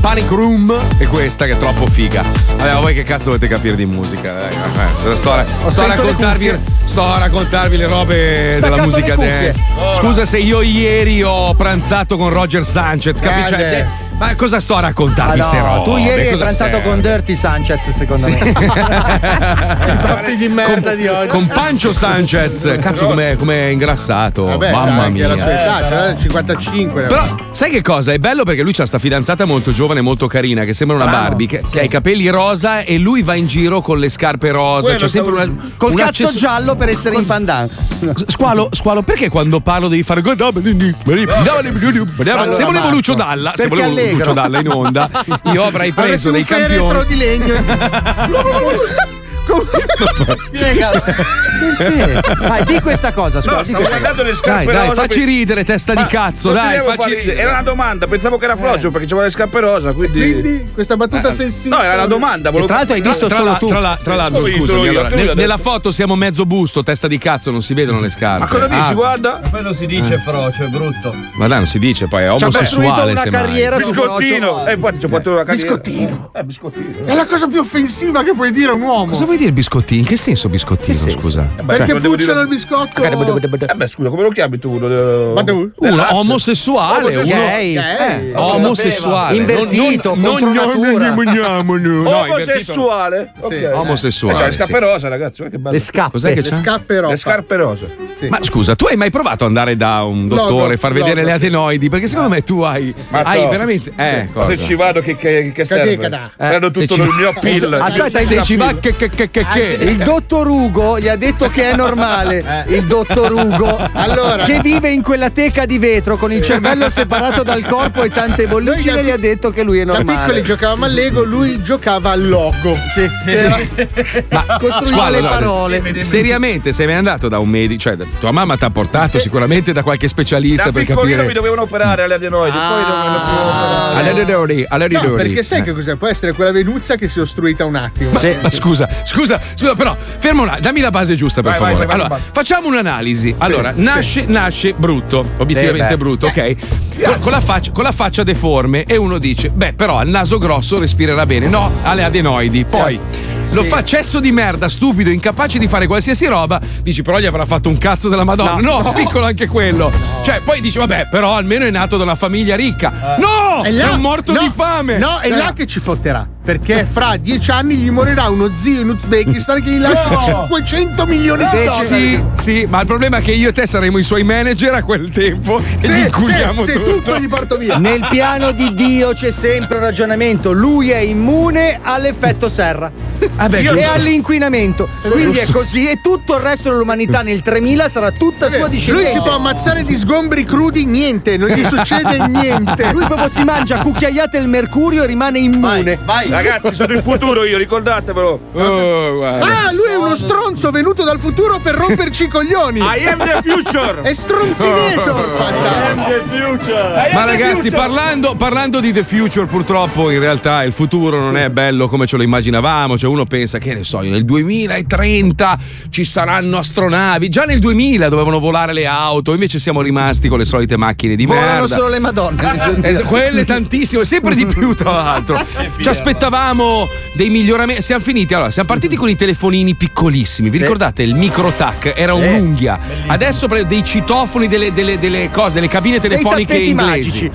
Panic Room e questa che è troppo figa. Vabbè, voi che cazzo volete capire di musica? Eh, eh, sto, a- sto a raccontarvi, sto a raccontarvi le robe Staccato della musica dance. Scusa se io ieri ho pranzato con Roger Sanchez, capisci? Cioè, Ma cosa sto a Ah, raccontarvi no, ste robe? tu ieri hai pranzato serve? con Dirty Sanchez, secondo me. I baffi di merda di oggi. Con Pancio Sanchez, cazzo com'è, com'è ingrassato, Vabbè, mamma mia. la sua età, cioè 55. Però sai che cosa? È bello perché lui ha sta fidanzata molto giovane, molto carina, che sembra una Strano. Barbie, che, che ha i capelli rosa e lui va in giro con le scarpe rosa. C'è sempre una, Col un cazzo access- giallo per essere in pandan. Squalo, squalo, perché quando parlo devi fare Se Allora, volevo Marco, Lucio Dalla, Lucio Dalla in onda, io avrei preso Avresti un dei feretro campioni. di legno. Spiega. Perché? Vai, di questa cosa, scusa. No, di stavo questa guardando le scarpe Dai, dai, facci per- ridere, testa di Ma cazzo, non ti dai, facci ridere. Era una domanda, pensavo che era Flogio perché c'aveva le scarpe rosa, quindi. Quindi questa battuta Eh, sessista. No, era una domanda. volevo- tra l'altro hai visto Tra- solo tra- tu. Tra, la- tra l'altro, Come scusami, io? allora, Che lui ne- ha nella foto siamo mezzo busto, testa di cazzo, non si vedono le scarpe. Ma cosa dici? Ah, Guarda. Poi non si dice frocio, è brutto. Ma dai, non si dice, poi è omosessuale. una carriera Biscottino. Eh, infatti ci ho fatto una carriera. Biscottino. Eh, biscottino. È la cosa più offensiva che puoi dire a un uomo. Cosa vuoi dire biscottino? In che senso biscottino, scusa? Perché Cioè, devo pucciano dire- il biscotto. Eh beh, scusa, come lo chiami tu? Uno omosessuale, uno Gay. Eh, omosessuale. Invertito, non, non, contro non, natura. no, invertito Omosessuale. Omosessuale, Eh, scarpe sì. rosa, ragazzi. che bello. Le scappe. Cos'è che Le c'ha? scarpe rosa. Le scarpe rosa. Ma scusa, tu hai mai provato ad andare da un dottore e far vedere le adenoidi? Perché secondo me tu hai, veramente. Eh, se ci vado, che, che, che serve? Prendo se tutto il mio pill. Aspetta, se ci va che che che che che. Il dottor Ugo gli ha detto che è normale. Il dottor Ugo, Allora. che vive in quella teca di vetro con il cervello separato dal corpo e tante bollicine, da- gli ha detto che lui è Da normale. piccoli giocavamo al Lego, lui giocava al logo. Sì, Ma Costruiva squalo, le no, parole. Seriamente, sei mai andato da un medico? Cioè, tua mamma ti ha portato sicuramente da qualche specialista Da per capire. mi dovevano operare alle adenoidi, poi dovevano più operare. Alle adenoidi, alle No, adenoidi. perché sai Eh. che cos'è? Può essere quella venuzza che si è ostruita un attimo. Ma, ma scusa, scusa, scusa, però fermo là, dammi la base giusta per Vai, favore. vai, vai, allora, vai. facciamo un'analisi. Allora, nasce, nasce brutto, obiettivamente Sì, beh. brutto, ok? Con, con la faccia, con la faccia deforme e uno dice, beh, però al naso grosso respirerà bene. No, alle adenoidi. Poi lo fa cesso di merda, stupido, incapace di fare qualsiasi roba. Dici, però gli avrà fatto un cazzo della Madonna. No, piccolo anche quello. Cioè, poi dici, vabbè, però almeno è nato da una famiglia ricca. No! È, un morto no, di fame! No, è Eh. là che ci fotterà. Perché fra dieci anni gli morirà uno zio in Uzbekistan che gli lascia No. 500 milioni di dollari. Sì, sì, ma il problema è che io e te saremo i suoi manager a quel tempo e Sì, gli inculiamo sì, sì, tutto. tutto gli porto via. Nel piano di Dio c'è sempre un ragionamento. Lui è immune all'effetto serra Ah, beh, e giusto. all'inquinamento. Quindi è così e tutto il resto dell'umanità nel 3000 sarà tutta sua Lui discendenza. si può ammazzare di sgombri crudi, niente, non gli succede niente. Lui proprio si mangia cucchiaiate il mercurio e rimane immune. Vai. Ragazzi, sono il futuro io, ricordatevelo. Oh. Ah, lui è uno stronzo venuto dal futuro per romperci i coglioni. I am the future. È stronzinator, fantastico. Ma ragazzi, parlando, parlando di The Future, purtroppo in realtà il futuro non è bello come ce lo immaginavamo. Cioè, uno pensa che ne so, nel 2030 ci saranno astronavi. Già nel 2000 dovevano volare le auto, invece siamo rimasti con le solite macchine di Volano merda. solo le madonne. Eh, quelle tantissime, sempre di più tra l'altro. Ci aspettavamo dei miglioramenti. Siamo finiti, allora, siamo partiti con i telefonini piccolissimi. Vi ricordate il microtac? Era un'unghia. Adesso pre- dei citofoni, delle, delle- delle cose, delle cabine telefoniche inglesi. magici.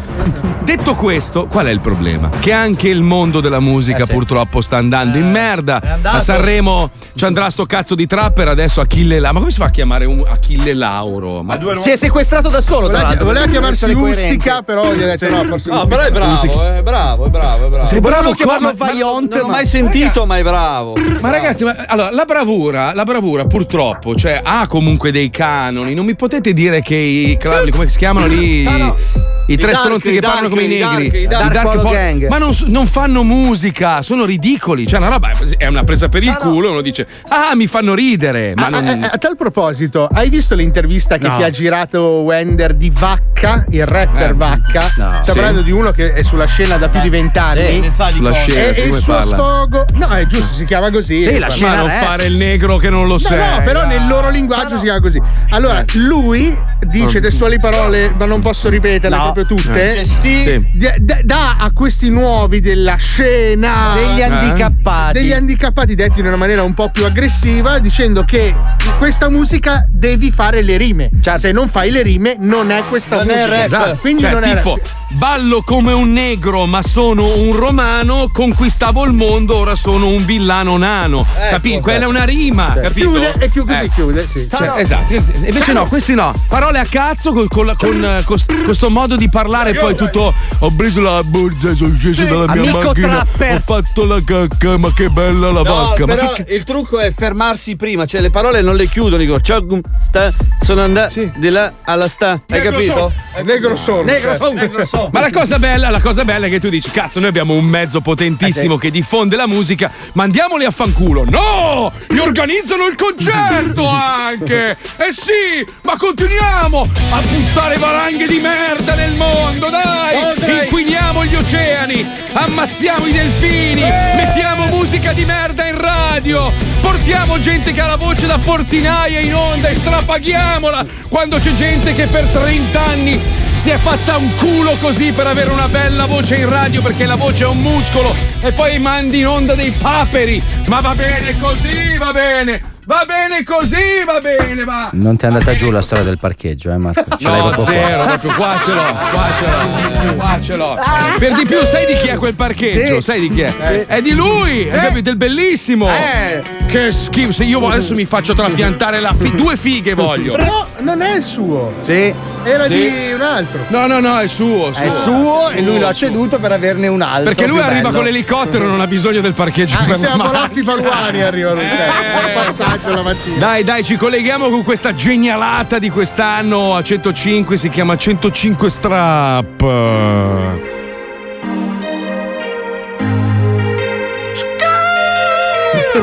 Detto questo, qual è il problema? Che anche il mondo della musica purtroppo sta andando in merda. A Sanremo ci andrà sto cazzo di trapper adesso Achille Lauro. Ma come si fa a chiamare un Achille Lauro? Ma Si è sequestrato da solo, tra Voleva, l'altro. voleva chiamarsi. Ustica, però gli ha detto no, forse No, però è bravo, è bravo, è bravo, è bravo. Sei bravo chiamarlo Vaillant, Non l'ho ma- mai sentito, ma è bravo. Ma ragazzi, ma, allora, la bravura, la bravura purtroppo, cioè, ha comunque dei canoni. Non mi potete dire che i club, come si chiamano lì? I tre dark, stronzi che dark, parlano come i dark, negri. i dark Polo- Gang. Ma non, fanno musica, sono ridicoli. Cioè, una roba è una presa per il culo. Uno dice, ah, mi fanno ridere. Ma non. eh, a tal proposito, hai visto l'intervista che ti ha girato Wender di Vacca, il rapper Eh, Vacca? no. Sta parlando di uno che è sulla scena da più di vent'anni. Ne sa di Sulla cose. scena. E, il suo sfogo. No, è giusto, si chiama così. Sì, la scena ma non fare il negro che non lo No, sei. no, però nel loro linguaggio si chiama così. Allora, lui dice testuali parole, ma non posso ripeterle. No. Proprio tutte, Eh. Sì. d- dà a questi nuovi della scena Degli handicappati. degli handicappati detti in una maniera un po' più aggressiva, dicendo che questa musica devi fare le rime. Se non fai le rime, non è questa musica. Esatto. Quindi Cioè, non è tipo, ballo come un negro, ma sono un romano, conquistavo il mondo, ora sono un villano nano. Capì? Quella è una rima, Sì. capito? Chiude e chiude, così Ecco. chiude, sì. Cioè, esatto, invece no, questi no. Parole a cazzo con, con con, eh, cos- questo modo di parlare poi tutto. Ho preso la borsa e sono sceso dalla mia Amico macchina. trapper. Ho fatto la cacca, ma che bella la No, vacca. Ma però che, il trucco è fermarsi prima, cioè le parole non le chiudo, dico ciao sta, sono andato di là alla sta, hai Negro capito? so- negro sono. Negro sono. Negro sono. Ma la cosa bella, la cosa bella è che tu dici, cazzo, noi abbiamo un mezzo potentissimo che diffonde la musica, mandiamoli a fanculo. No! Gli organizzano il concerto anche! Eh sì! Ma continuiamo a buttare valanghe di merda nel mondo, dai! Inquiniamo gli oceani, ammazziamo i delfini, mettiamo musica di merda in radio, portiamo gente che ha la voce da portinaia in onda e strapaghiamola quando c'è gente che per 30 anni si è fatta un culo così per avere una bella voce in radio perché la voce è un muscolo e poi mandi in onda dei paperi. Ma va bene così, va bene. Va bene così, va bene, va. Non ti è andata giù la storia del parcheggio, eh Marco? Ce l'hai No, proprio zero, qua. proprio qua ce l'ho, qua ce l'ho, qua ce l'ho. Per di più, sai di chi è quel parcheggio? Sì. Sai di chi è? Sì. È di lui, Sì. è del bellissimo. Eh. Che schifo, se io adesso mi faccio trapiantare la fi- due fighe voglio. No, non è il suo. Sì. Era Sì. di un altro. No, no, no, è suo. È suo e lui l'ha ceduto per averne un altro. Perché lui arriva bello. con l'elicottero e non ha bisogno del parcheggio. Anche per se a mai. Bolaffi Paluani arrivano. Cioè, il la mattina. Dai, dai, ci colleghiamo con questa genialata di quest'anno a 105, si chiama 105 Strap.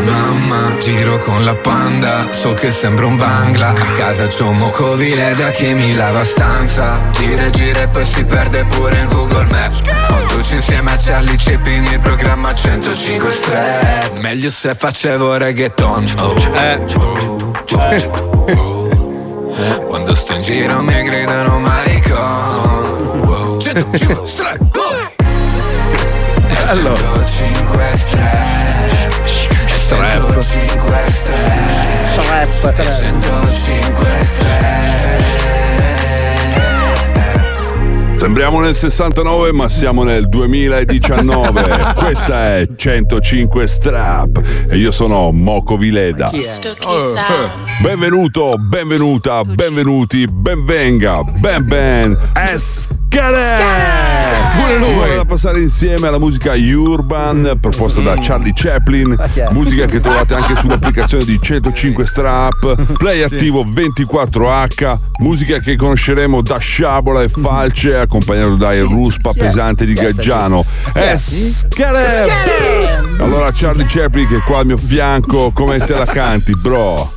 Mamma, giro con la panda, so che sembra un bangla. A casa c'ho un mocovile da che mi lava stanza. Gira e gira e poi si perde pure in Google Maps. Conduci insieme a Charlie Chaplin il programma 105 Strap Meglio se facevo reggaeton. Oh, oh, oh, oh. Quando sto in giro mi gridano maricon. 105 Strap Allora. 105 Strap Strap. 105 Strap 105 Sembriamo nel 69 ma siamo nel 2019. Questa è 105 Strap. E io sono Moco Vileda. Benvenuto, benvenuta, benvenuti, benvenga, ben ben, Escale! Pure lui! Ora da passare insieme alla musica urban proposta da Charlie Chaplin, musica che trovate anche sull'applicazione di 105 Strap, play attivo 24H, musica che conosceremo da Sciabola e Falce, accompagnato dai Ruspa pesante di Gaggiano. Escale! Allora Charlie Chaplin che è qua al mio fianco, come te la canti, bro?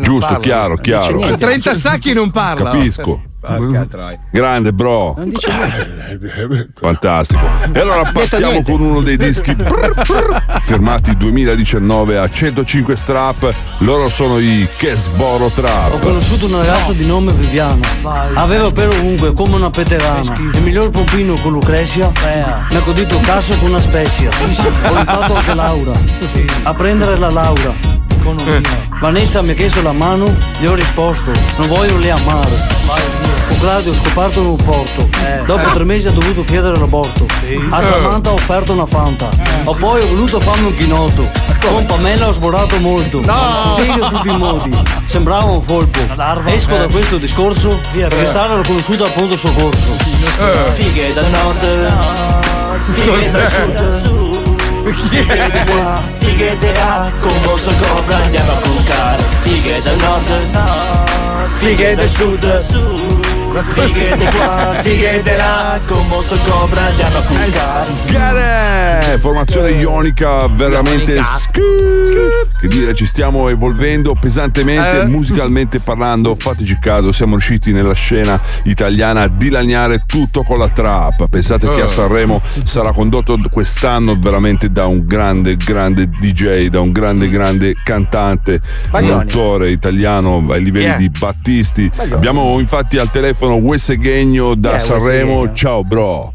Giusto, chiaro, chiaro. A 30 sacchi non parla. Capisco. Porca troia. Grande bro. Non dice Fantastico. E allora partiamo con uno dei dischi brr, brr, firmati 2019 a 105 strap. Loro sono i Kesboro Ho Trap. conosciuto un ragazzo di nome Viviano. Aveva pelo ovunque come una peterana. Il miglior pompino con Lucrezia. Mi ha godito il cazzo con una spezia. Ho aiutato anche Laura a prendere la laurea. Vanessa mi ha chiesto la mano, gli ho risposto, non voglio lì amare. Claudio ho scoperto un porto. Dopo tre mesi ha dovuto chiedere l'aborto. A Samantha ho offerto una fanta. O poi ho voluto farmi un chinotto. Con Pamela ho sborato molto. No! Serio a tutti i modi. Sembrava un folpo. Esco da questo discorso perché Sara l'ho conosciuta al pronto soccorso. Fighe dal nord, fighe dal sud. Fighe di qua, fighe di là, con Mosso Cobra andiamo a cuccare. Fighe dal nord, fighe del sud. Fighe di qua, fighe di là, con Mosso Cobra andiamo a cuccare. Gare! Formazione ionica veramente sc- Che dire, ci stiamo evolvendo pesantemente, Eh. musicalmente parlando. Fateci caso, siamo riusciti nella scena italiana a dilaniare tutto con la trap. Pensate che a Eh. Sanremo sarà condotto quest'anno veramente da un grande, grande DJ, da un grande, grande cantante, un Baglioni. autore italiano ai livelli Yeah. di Battisti. Baglioni. Abbiamo infatti al telefono Wesseghegno da è Sanremo. Wesseghegno? Ciao, bro.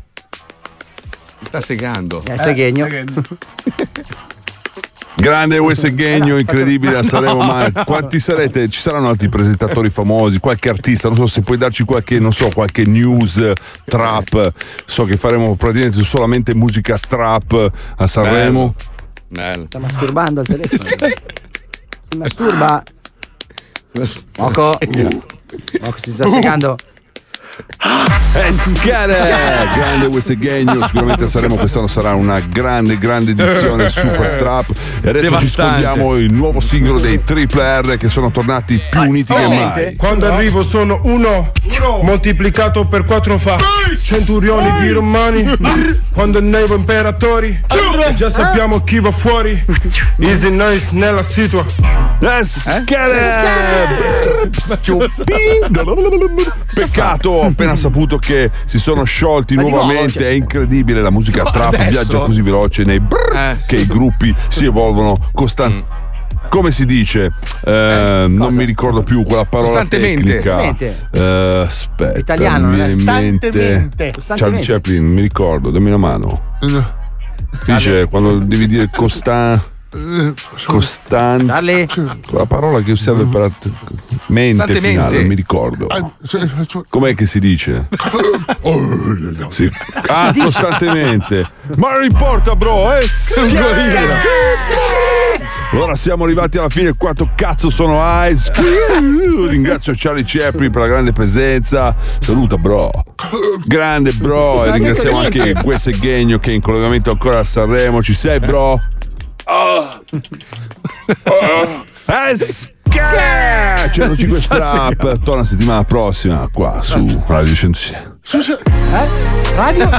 Mi sta segando. Eh, Seghegno. Grande Wesseghegno, incredibile a Sanremo, ma quanti sarete? Ci saranno altri presentatori famosi, qualche artista, non so se puoi darci qualche, non so, qualche news eh, trap. So che faremo praticamente solamente musica trap a Sanremo. Bello. Sta masturbando al telefono. si masturba. Moco. Moco si sta segando. Eh, scare! Grande Wesseghegno, sicuramente a Sanremo quest'anno sarà una grande, grande edizione super trap. E adesso Devastante. ci sfondiamo il nuovo singolo dei Triple R che sono tornati più uniti che mai. Quando arrivo sono uno, moltiplicato per quattro fa centurioni di romani. Quando nevo imperatori, e già sappiamo chi va fuori. Easy nice nella situa. Eh, Peccato, appena saputo che si sono sciolti Ma di nuovo, nuovamente. cioè. È incredibile, la musica Ma trap adesso? viaggia così veloce nei brrr che i gruppi si evolvono costantemente. Come si dice? Eh, non mi ricordo più quella parola Costantemente. tecnica. Eh, aspetta, Italiano, mi non è? viene in mente. Costantemente. Charlie. Chaplin, mi ricordo, dammi una mano. Si dice quando devi dire costan. Costante. Quella parola che serve per att- mente finale, non mi ricordo. Com'è che si dice? Sì. Ah, costantemente. Ma non importa, bro, eh? Allora siamo arrivati alla fine, quanto cazzo sono Ice? Ringrazio Charlie Chaplin per la grande presenza. Saluta bro. Grande bro. E ringraziamo anche Guesse Ghegno che è in collegamento ancora a Sanremo. Ci sei bro? Eh, sca- 105 strap. Torna settimana prossima qua su Radio 106. Eh? Radio?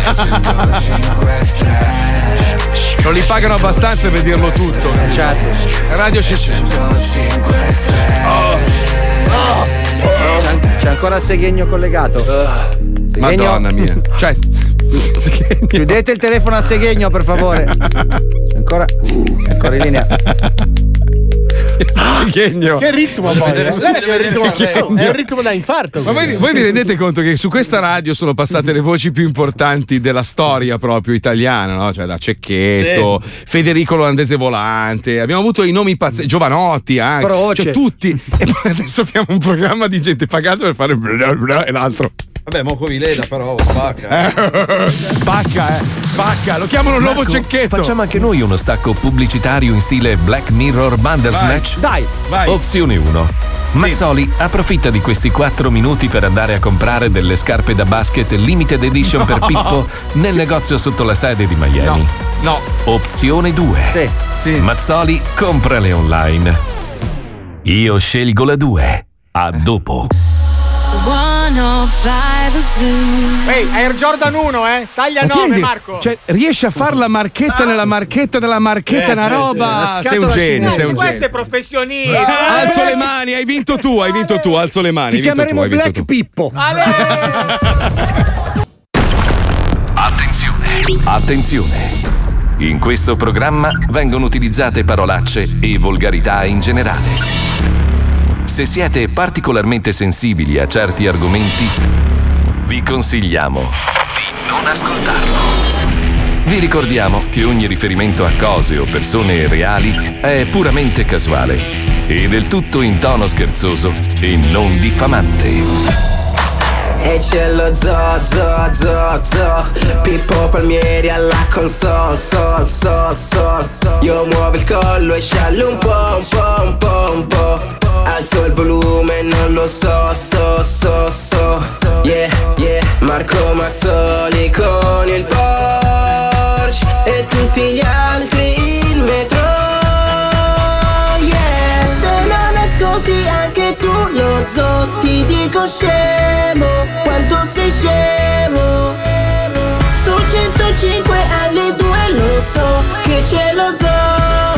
Non li pagano abbastanza per dirlo tutto. Certo. Radio CC. C'è, c'è ancora Seghegno collegato. Seghegno? Madonna mia. Cioè, Chiudete il telefono a Seghegno, per favore. C'è ancora. È ancora in linea. Seghegno. Che ritmo poi? eh? Che ritmo- È un ritmo da infarto. Ma voi, voi vi rendete conto che su questa radio sono passate le voci più importanti della storia proprio italiana, no? Cioè da Cecchetto, Federico Olandese Volante, abbiamo avuto i nomi pazzeschi, Giovanotti anche, cioè tutti. E poi adesso abbiamo un programma di gente pagata per fare bla bla e l'altro. Vabbè, Moco Vileda però spacca. Eh, spacca, eh, spacca, lo chiamano il nuovo Marco, Cecchetto. Facciamo anche noi uno stacco pubblicitario in stile Black Mirror Bandersnatch? Dai, vai. Opzione 1. Mazzoli approfitta di questi 4 minuti per andare a comprare delle scarpe da basket limited edition per No. Pippo nel negozio sotto la sede di Miami. No. Opzione 2. Mazzoli comprale online. Io scelgo la 2. A dopo. 105 Zoo. Ehi, Air Jordan 1, eh? Taglia Ma 9, quindi, Marco. Cioè, riesci a fare la marchetta nella marchetta della marchetta, Eh, una sì, roba. sì. Sei un genio, sei un Questo genio. è professionista. Ah, Alzo le mani, hai vinto tu, hai vinto tu, alzo le mani. Ti chiameremo tu, Black tu. Pippo. Attenzione! Attenzione! In questo programma vengono utilizzate parolacce e volgarità in generale. Se siete particolarmente sensibili a certi argomenti, vi consigliamo di non ascoltarlo. Vi ricordiamo che ogni riferimento a cose o persone reali è puramente casuale e del tutto in tono scherzoso e non diffamante. E c'è lo zo zo zo zo Pippo Palmieri alla console Sol sol sol Io muovo il collo e sciallo un po' un po' un po' un po' Alzo il volume non lo so so so so. Yeah yeah Marco Mazzoli con il Porsche E tutti gli altri in metro. Yeah. Se non ascolti anche tu lo zo Ti dico scemo Quanto sei scemo. Su 105 alle 2 lo so Che c'è lo zo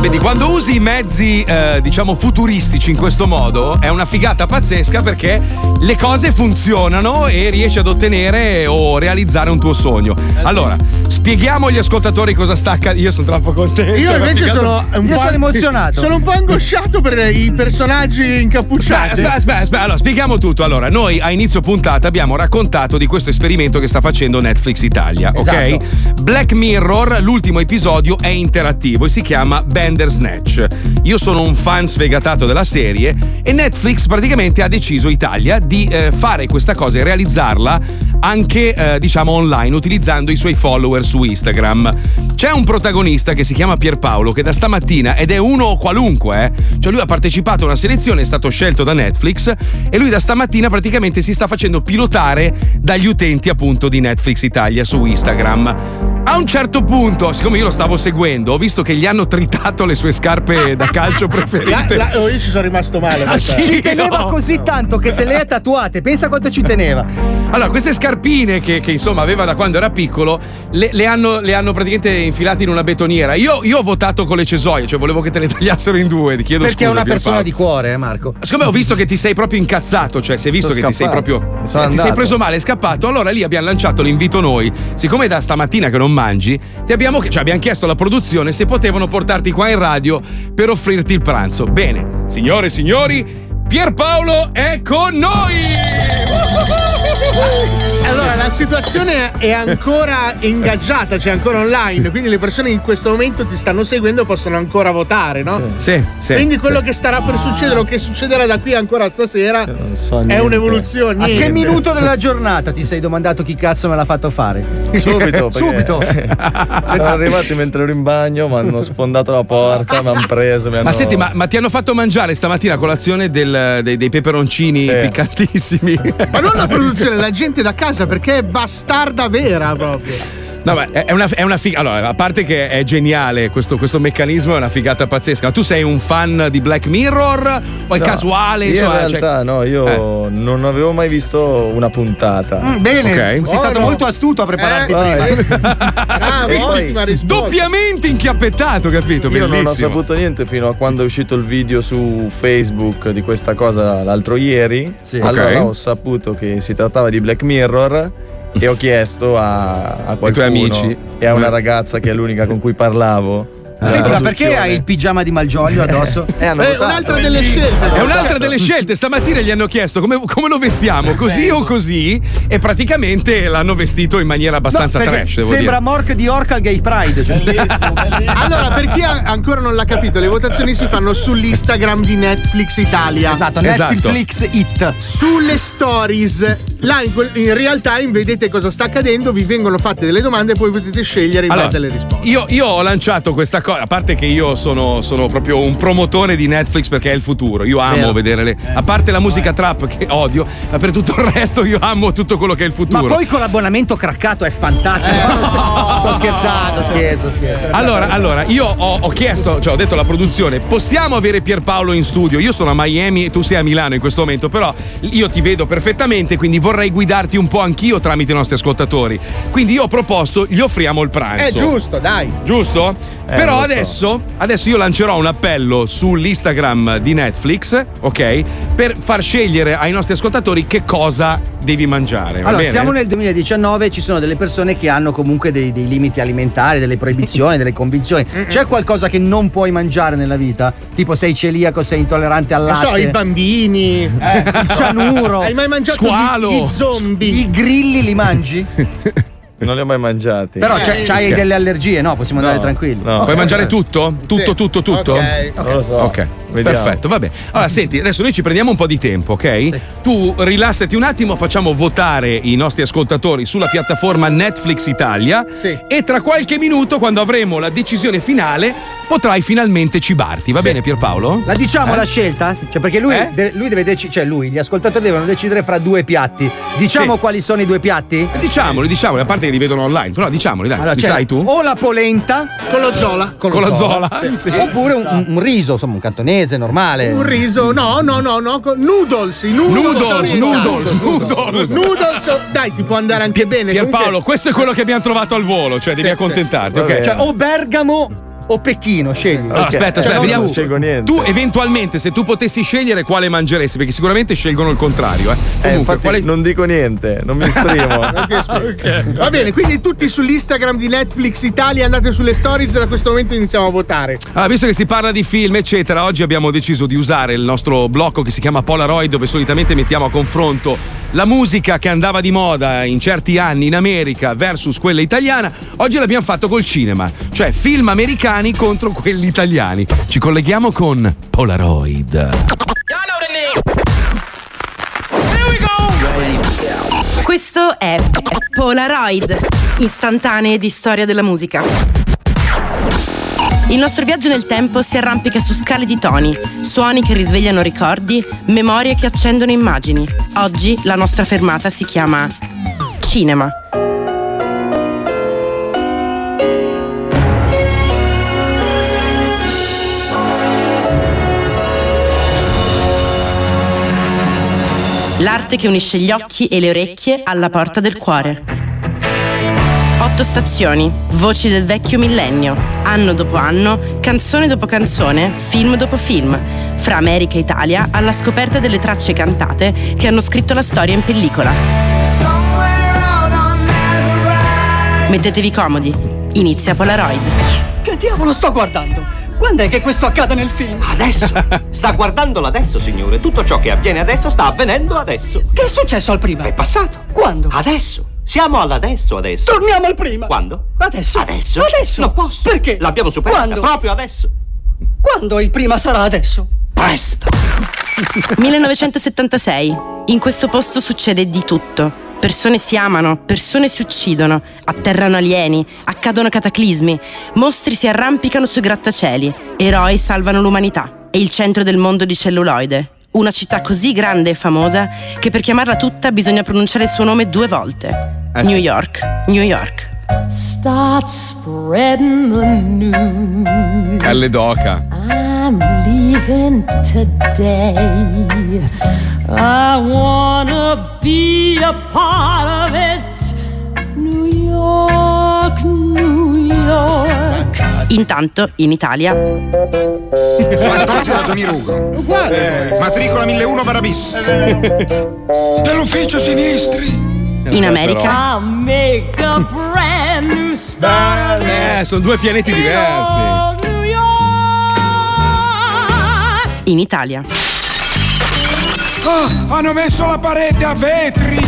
Vedi, quando usi i mezzi, eh, diciamo, futuristici in questo modo, è una figata pazzesca perché le cose funzionano e riesci ad ottenere o realizzare un tuo sogno. Allora, spieghiamo agli ascoltatori cosa sta accadendo. Io sono troppo contento. Io invece sono un po' Sono un po' angosciato per i personaggi incappucciati. Aspetta, aspetta, aspetta. Allora, spieghiamo tutto. Allora, noi a inizio puntata abbiamo raccontato di questo esperimento che sta facendo Netflix Italia, Esatto. ok? Black Mirror, l'ultimo episodio è interattivo e si chiama Bandersnatch. Io sono un fan sfegatato della serie e Netflix praticamente ha deciso Italia di eh, fare questa cosa e realizzarla anche eh, diciamo online utilizzando i suoi follower su Instagram. C'è un protagonista che si chiama Pierpaolo che da stamattina ed è uno qualunque, eh, cioè lui ha partecipato a una selezione, è stato scelto da Netflix e lui da stamattina praticamente si sta facendo pilotare dagli utenti appunto di Netflix Italia su Instagram. A un certo punto, siccome io lo stavo seguendo, ho visto che gli hanno tritato le sue scarpe da calcio preferite. La- la- oh, io ci sono rimasto male. te. Ci teneva così tanto che se le ha tatuate, pensa quanto ci teneva. Allora, queste scarpine che, che, insomma aveva da quando era piccolo, le, le hanno, le hanno praticamente infilate in una betoniera. Io, io ho votato con le cesoie, cioè volevo che te le tagliassero in due. Ti chiedo Perché è scusa, una persona Pierpaolo. di cuore, eh, Marco. Siccome ho visto che ti sei proprio incazzato, cioè si è visto Sono che ti sei scappato. proprio. Sono ti sei andato. preso male, è scappato. Allora lì abbiamo lanciato l'invito noi. Siccome è da stamattina che non mangi, ti abbiamo, cioè, abbiamo chiesto alla produzione se potevano portarti qua in radio per offrirti il pranzo. Bene, signore e signori, Pierpaolo è con noi! Allora, la situazione è ancora ingaggiata, cioè ancora online, quindi le persone che in questo momento ti stanno seguendo possono ancora votare, no? Sì, sì. quindi quello sì. che starà per succedere o che succederà da qui ancora stasera è niente. un'evoluzione. A che niente. minuto della giornata ti sei domandato chi cazzo me l'ha fatto fare? Subito, Subito. Sono arrivati mentre ero in bagno, mi hanno sfondato la porta, mi hanno preso, mi hanno. Ma senti, ma, ma ti hanno fatto mangiare stamattina a colazione del- dei, dei peperoncini piccantissimi? Ma non la produzione, la gente da casa perché è bastarda vera proprio. No, ma è una, è una figa. Allora, a parte che è geniale questo, questo meccanismo, è una figata pazzesca. Ma tu sei un fan di Black Mirror o è No, casuale? Io insomma, in cioè- realtà no, io Eh. non avevo mai visto una puntata. Mm, bene, Ok. Sei stato molto astuto a prepararti Eh, prima. Bravo, E poi- ottima risposta. Doppiamente inchiappettato, capito? Io non ho Bellissimo. saputo niente fino a quando è uscito il video su Facebook di questa cosa l'altro ieri. Allora Ok. ho saputo che si trattava di Black Mirror e ho chiesto a, a qualcuno amici? e a una Eh. ragazza che è l'unica con cui parlavo. Senti, della ma perché hai il pigiama di Malgioglio addosso? Eh, hanno È votato. un'altra delle scelte. È un'altra delle scelte. Stamattina gli hanno chiesto come, come lo vestiamo, così o così, e praticamente l'hanno vestito in maniera abbastanza No, trash. Devo Sembra dire. Mork di Orca al Gay Pride. cioè. Allora, per chi ha- ancora non l'ha capito, le votazioni si fanno sull'Instagram di Netflix Italia. Esatto, Esatto. Netflix It. Sulle stories, là in, quel- in real time vedete cosa sta accadendo, vi vengono fatte delle domande e poi potete scegliere in Allora, base alle risposte. Io, io ho lanciato questa cosa, a parte che io sono, sono proprio un promotore di Netflix perché è il futuro. Io amo Vero. vedere le. A parte la musica trap che odio, ma per tutto il resto io amo tutto quello che è il Ma futuro. poi con l'abbonamento craccato è fantastico. Sto scherzando, scherzo, scherzo. Allora, allora, io ho, ho chiesto, cioè ho detto alla produzione, possiamo avere Pierpaolo in studio? Io sono a Miami e tu sei a Milano in questo momento, però io ti vedo perfettamente, quindi vorrei guidarti un po' anch'io tramite i nostri ascoltatori. Quindi io ho proposto, gli offriamo il pranzo. È giusto, dai. Giusto? Eh, Però lo so. adesso, adesso io lancerò un appello sull'Instagram di Netflix, ok? Per far scegliere ai nostri ascoltatori che cosa devi mangiare. va Allora, bene? siamo nel 2019 e ci sono delle persone che hanno comunque dei, dei limiti alimentari, delle proibizioni, delle convinzioni. C'è qualcosa che non puoi mangiare nella vita? Tipo sei celiaco, sei intollerante al Non latte? so, i bambini. Eh, il cianuro. Hai mai mangiato Squalo. gli, gli zombie? I grilli li mangi? Non li ho mai mangiati. Però c'hai, c'hai delle allergie, no? Possiamo andare No, tranquilli. no. Puoi mangiare tutto? Tutto, Sì. tutto, tutto? Ok. Non lo so. Ok, Vediamo. perfetto, va bene. Allora, senti, adesso noi ci prendiamo un po' di tempo, ok? Tu rilassati un attimo, facciamo votare i nostri ascoltatori sulla piattaforma Netflix Italia e tra qualche minuto, quando avremo la decisione finale, potrai finalmente cibarti. Va bene Pierpaolo? La diciamo Eh? la scelta? Cioè, perché lui, de- lui deve decidere, cioè lui, gli ascoltatori devono decidere fra due piatti. Diciamo Sì. quali sono i due piatti? Diciamoli, diciamoli, a parte li vedono online, però diciamoli, dai, Allora, li sai tu? O la polenta con lo zola. Con, Con lo zola, sì. sì. Oppure un, un- riso, insomma, un cantonese normale. Un riso, no, no, no, no, noodles, i noodles. Noodles, noodles, noodles. Noodles, dai, ti può andare anche bene. Pierpaolo, comunque- questo è quello che abbiamo trovato al volo, cioè devi Sì, accontentarti, sì. ok? Cioè, o Bergamo o Pechino, scegli. Allora, aspetta, Cioè, aspetta, non vediamo. tu. Tu eventualmente, se tu potessi scegliere quale mangeresti, perché sicuramente scelgono il contrario. Eh. Eh, Comunque, infatti quale- non dico niente, non mi esprimo. Va bene, quindi tutti sull'Instagram di Netflix Italia andate sulle stories e da questo momento iniziamo a votare. Allora, visto che si parla di film, eccetera, oggi abbiamo deciso di usare il nostro blocco che si chiama Polaroid, dove solitamente mettiamo a confronto la musica che andava di moda in certi anni in America versus quella italiana. Oggi l'abbiamo fatto col cinema, cioè film americani contro quelli italiani. Ci colleghiamo con Polaroid. Questo è Polaroid, istantanee di storia della musica. Il nostro viaggio nel tempo si arrampica su scale di toni, suoni che risvegliano ricordi, memorie che accendono immagini. Oggi la nostra fermata si chiama Cinema. L'arte che unisce gli occhi e le orecchie alla porta del cuore. Otto stazioni, voci del vecchio millennio, anno dopo anno, canzone dopo canzone, film dopo film, fra America e Italia alla scoperta delle tracce cantate che hanno scritto la storia in pellicola. Mettetevi comodi, inizia Polaroid. Che diavolo sto guardando? Quando è che questo accade nel film? Adesso! Sta guardandolo adesso, signore. Tutto ciò che avviene adesso sta avvenendo adesso. Che è successo al prima? È passato. Quando? Adesso. Siamo all'adesso adesso. Torniamo al prima. Quando? Adesso. Adesso? Adesso. Non posso. Perché? L'abbiamo superata Quando? proprio adesso. Quando il prima sarà adesso? Presto. 1976. In questo posto succede di tutto. Persone si amano, persone si uccidono, atterrano alieni, accadono cataclismi, mostri si arrampicano sui grattacieli, eroi salvano l'umanità. È il centro del mondo di celluloide. Una città così grande e famosa che per chiamarla tutta bisogna pronunciare il suo nome due volte. Eh New York, New York. Start spreading the news. Pelle d'oca. I'm leaving today. I wanna be a part of it. New York, New York. Intanto, in Italia, Fantozzi ragioni Rugo. Uguale. Matricola 1001 Barabis. Dell'ufficio sinistri. In America, I make a brand new start. Eh, sono due pianeti diversi. In Italia. Ah, hanno messo la parete a vetri.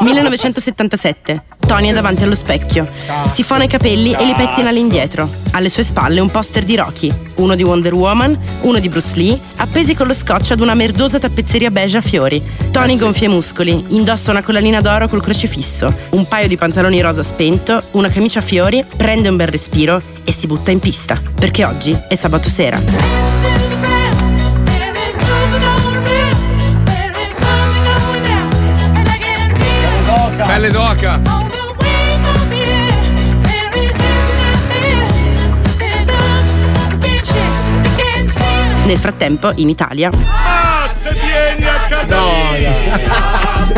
1977. Tony è davanti allo specchio. Si fona i capelli e li pettina all'indietro. Alle sue spalle un poster di Rocky, uno di Wonder Woman, uno di Bruce Lee, appesi con lo scotch ad una merdosa tappezzeria beige a fiori. Tony gonfia i muscoli, indossa una collanina d'oro col crocifisso, un paio di pantaloni rosa spento, una camicia a fiori, prende un bel respiro e si butta in pista. Perché oggi è sabato sera. Pelle d'oca. Nel frattempo, in Italia, Ah, se vieni a casa mia!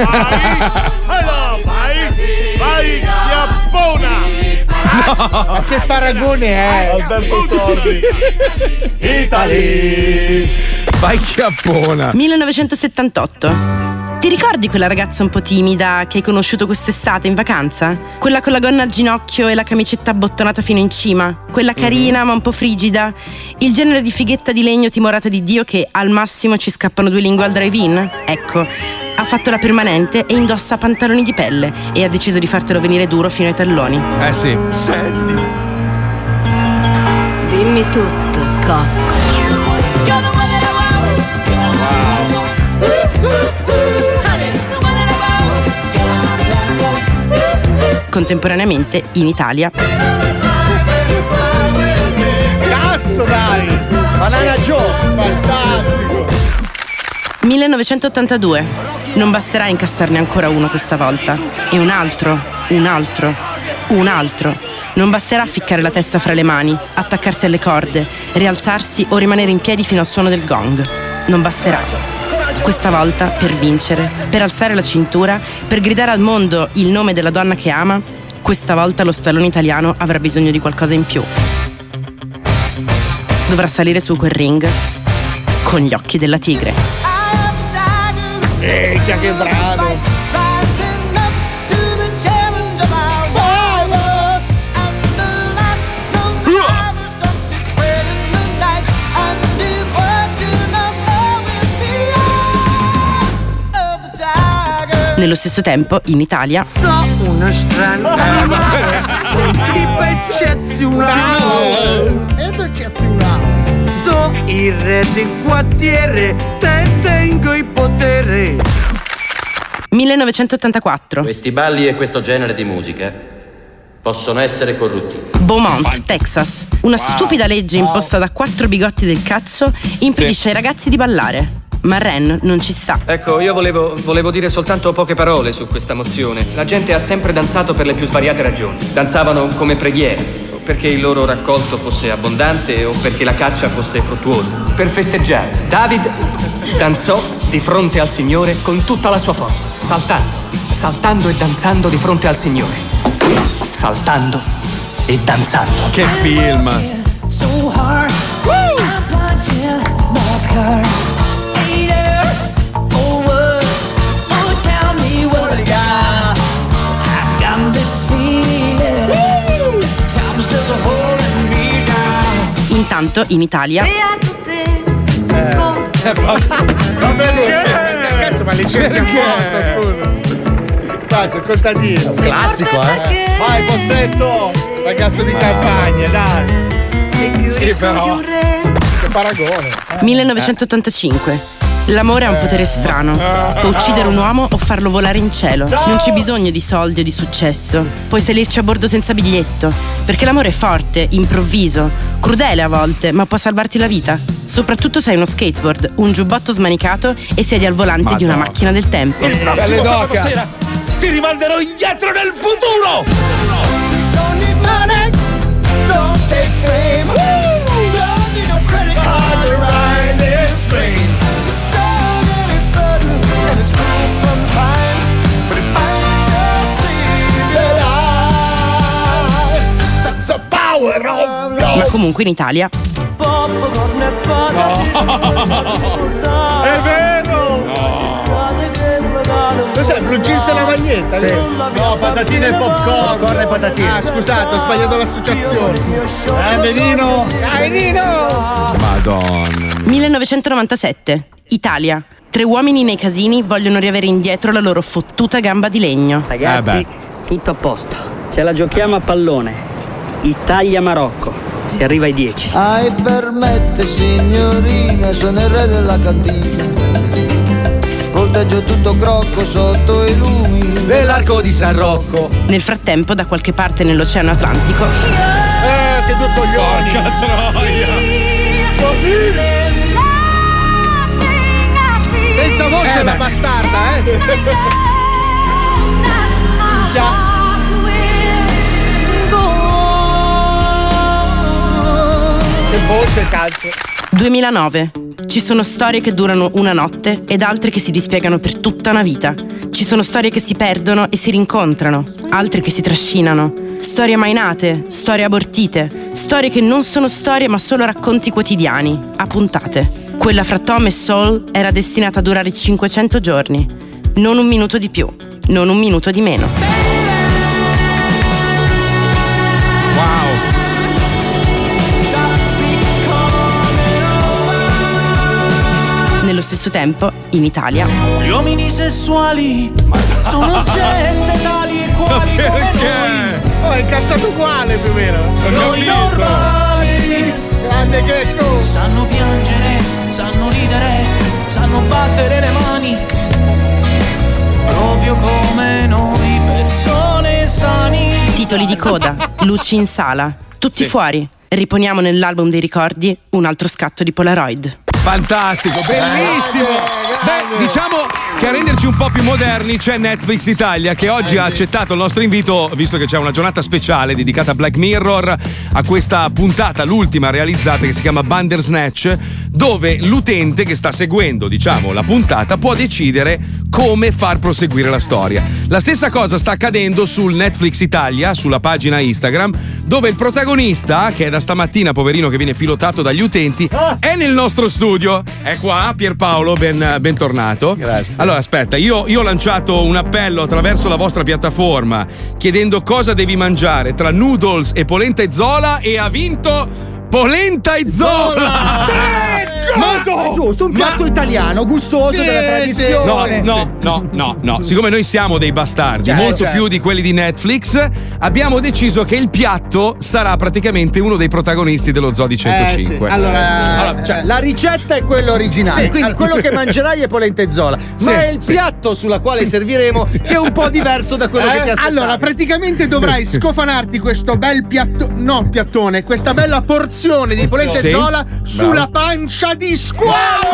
Vai! Allora, vai! Vai, Chiappona! Ma che paragone è? Alberto Sordi! Italy! Vai chiappona. 1978. Ti ricordi quella ragazza un po' timida che hai conosciuto quest'estate in vacanza? Quella con la gonna al ginocchio e la camicetta abbottonata fino in cima? Quella carina ma un po' frigida? Il genere di fighetta di legno timorata di Dio che al massimo ci scappano due lingue al drive-in? Ecco, ha fatto la permanente e indossa pantaloni di pelle e ha deciso di fartelo venire duro fino ai talloni. Eh sì. Sandy. Dimmi tutto, cocco. Contemporaneamente in Italia Cazzo dai! Banana Joe! Fantastico! 1982. Non basterà incassarne ancora uno questa volta. E un altro, un altro, un altro. Non basterà ficcare la testa fra le mani, attaccarsi alle corde, rialzarsi o rimanere in piedi fino al suono del gong. Non basterà. Questa volta, per vincere, per alzare la cintura, per gridare al mondo il nome della donna che ama, questa volta lo stallone italiano avrà bisogno di qualcosa in più. Dovrà salire su quel ring con gli occhi della tigre. Minchia che brano! Nello stesso tempo, in Italia, So uno strano animale, tipo eccezionale. Ed eccezionale. So il re del quartiere, te tengo il potere. 1984, Questi balli e questo genere di musica possono essere corruttivi. Beaumont, Texas. Una stupida legge imposta da quattro bigotti del cazzo impedisce ai ragazzi di ballare. Ma Ren non ci sta. Ecco, io volevo, volevo dire soltanto poche parole su questa mozione. La gente ha sempre danzato per le più svariate ragioni. Danzavano come preghiera, o perché il loro raccolto fosse abbondante o perché la caccia fosse fruttuosa. Per festeggiare, David danzò di fronte al Signore con tutta la sua forza, saltando, saltando e danzando di fronte al Signore. Saltando e danzando. Che film! So hard, I'm Intanto, in Italia, Va bene, cazzo, ma li cerchi apposta, scusa. Faccio il contadino. Classico, eh? Vai, Pozzetto! Ragazzo di campagna, dai. Sì, però. Che paragone. 1985. L'amore ha un potere strano. Può uccidere un uomo o farlo volare in cielo. Non c'è bisogno di soldi o di successo. Puoi salirci a bordo senza biglietto. Perché l'amore è forte, improvviso, crudele a volte, ma può salvarti la vita. Soprattutto se hai uno skateboard, un giubbotto smanicato e siedi al volante di una macchina del tempo. Il prossimo sabato sera ti rimanderò indietro nel futuro! Don't need money, don't take fame. Ma comunque in Italia. È vero! Cos'è? Blue jeans e la maglietta? Sì. No, patatine e popcorn. Popcorn e patatine. Ah, scusate, ho sbagliato l'associazione. Grande Nino. Dai, Nino! Madonna. 1997. Italia. Tre uomini nei casini vogliono riavere indietro la loro fottuta gamba di legno. Ragazzi, tutto a posto. Ce la giochiamo a pallone. Italia-Marocco. Si arriva ai 10. Ai permette signorina, sono il re della cantina. Volteggio tutto crocco sotto i lumi dell'arco di San Rocco. Nel frattempo, da qualche parte nell'Oceano Atlantico, Eh, che due coglioni! Porca troia! Senza voce Eh, la beh. bastarda, eh! Minchia. Che voce, cazzo! 2009. Ci sono storie che durano una notte ed altre che si dispiegano per tutta una vita. Ci sono storie che si perdono e si rincontrano, altre che si trascinano. Storie mai nate, storie abortite, storie che non sono storie ma solo racconti quotidiani, a puntate. Quella fra Tom e Saul era destinata a durare 500 giorni. Non un minuto di più, non un minuto di meno. Nello stesso tempo, in Italia, Gli uomini sessuali sono gente tali e quali come noi. Oh, è incassato uguale più o meno. Noi normali. Grande Gecko. Sanno piangere, sanno ridere, sanno battere le mani. Proprio come noi, persone sani. titoli di coda, luci in sala, tutti fuori. Riponiamo nell'album dei ricordi un altro scatto di Polaroid. Fantastico, bellissimo. Beh, diciamo che a renderci un po' più moderni c'è Netflix Italia che oggi ha accettato il nostro invito, visto che c'è una giornata speciale dedicata a Black Mirror, a questa puntata, l'ultima realizzata che si chiama Bandersnatch, dove l'utente che sta seguendo, diciamo, la puntata può decidere come far proseguire la storia. La stessa cosa sta accadendo sul Netflix Italia, sulla pagina Instagram, dove il protagonista, che è da stamattina, poverino, che viene pilotato dagli utenti, è nel nostro studio. È qua, Pierpaolo, ben, bentornato. Grazie. Allora, aspetta, io, io ho lanciato un appello attraverso la vostra piattaforma chiedendo cosa devi mangiare tra noodles e polenta e zola e ha vinto polenta e zola! È giusto, un piatto italiano, gustoso, della No, tradizione. no, no, no, no. Siccome noi siamo dei bastardi, Cioè, molto cioè. più di quelli di Netflix, abbiamo deciso che il piatto sarà praticamente uno dei protagonisti dello Zodi 105. Allora, cioè, la ricetta è quella originale, Sì, quindi quello che mangerai è polenta e zola. Sì, ma è il sì. piatto sulla quale serviremo che è un po' diverso da quello che ti aspettavi. Allora, praticamente dovrai scofanarti questo bel piatto. No, piattone, questa bella porzione di polenta Sì. e zola sulla pancia di squalo!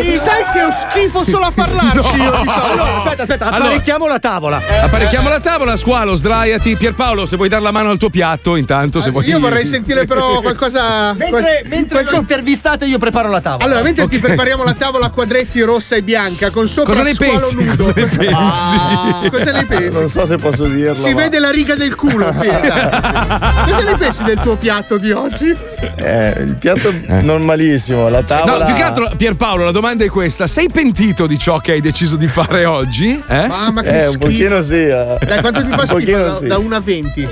Che- Sai che ho schifo solo a parlarci io di solito. Allora, aspetta, aspetta, Allora- apparecchiamo la tavola. Apparecchiamo la tavola, squalo, sdraiati. Pierpaolo, se vuoi dare la mano al tuo piatto, intanto, se vuoi. Io vorrei sentire però qualcosa. Mentre, qual- mentre lo intervistate io preparo la tavola. Allora, mentre ti prepariamo la tavola a quadretti rossa e bianca con sopra Cosa ne squalo pensi? nudo. Cosa ne pensi? Ah, Cosa ne pensi? Non so se posso dirlo. Si ma- vede la riga del culo, sì, esatto. Cosa ne pensi del tuo piatto di oggi? Eh, il piatto normalissimo, la tavola. No, più che altro, Pierpaolo, la domanda è questa: sei pentito di ciò che hai deciso di fare oggi? Eh? Mamma che Eh, un schifo. pochino sì. eh. Dai, quanto ti fa Un schifo? Da, sì. da 1 a 20.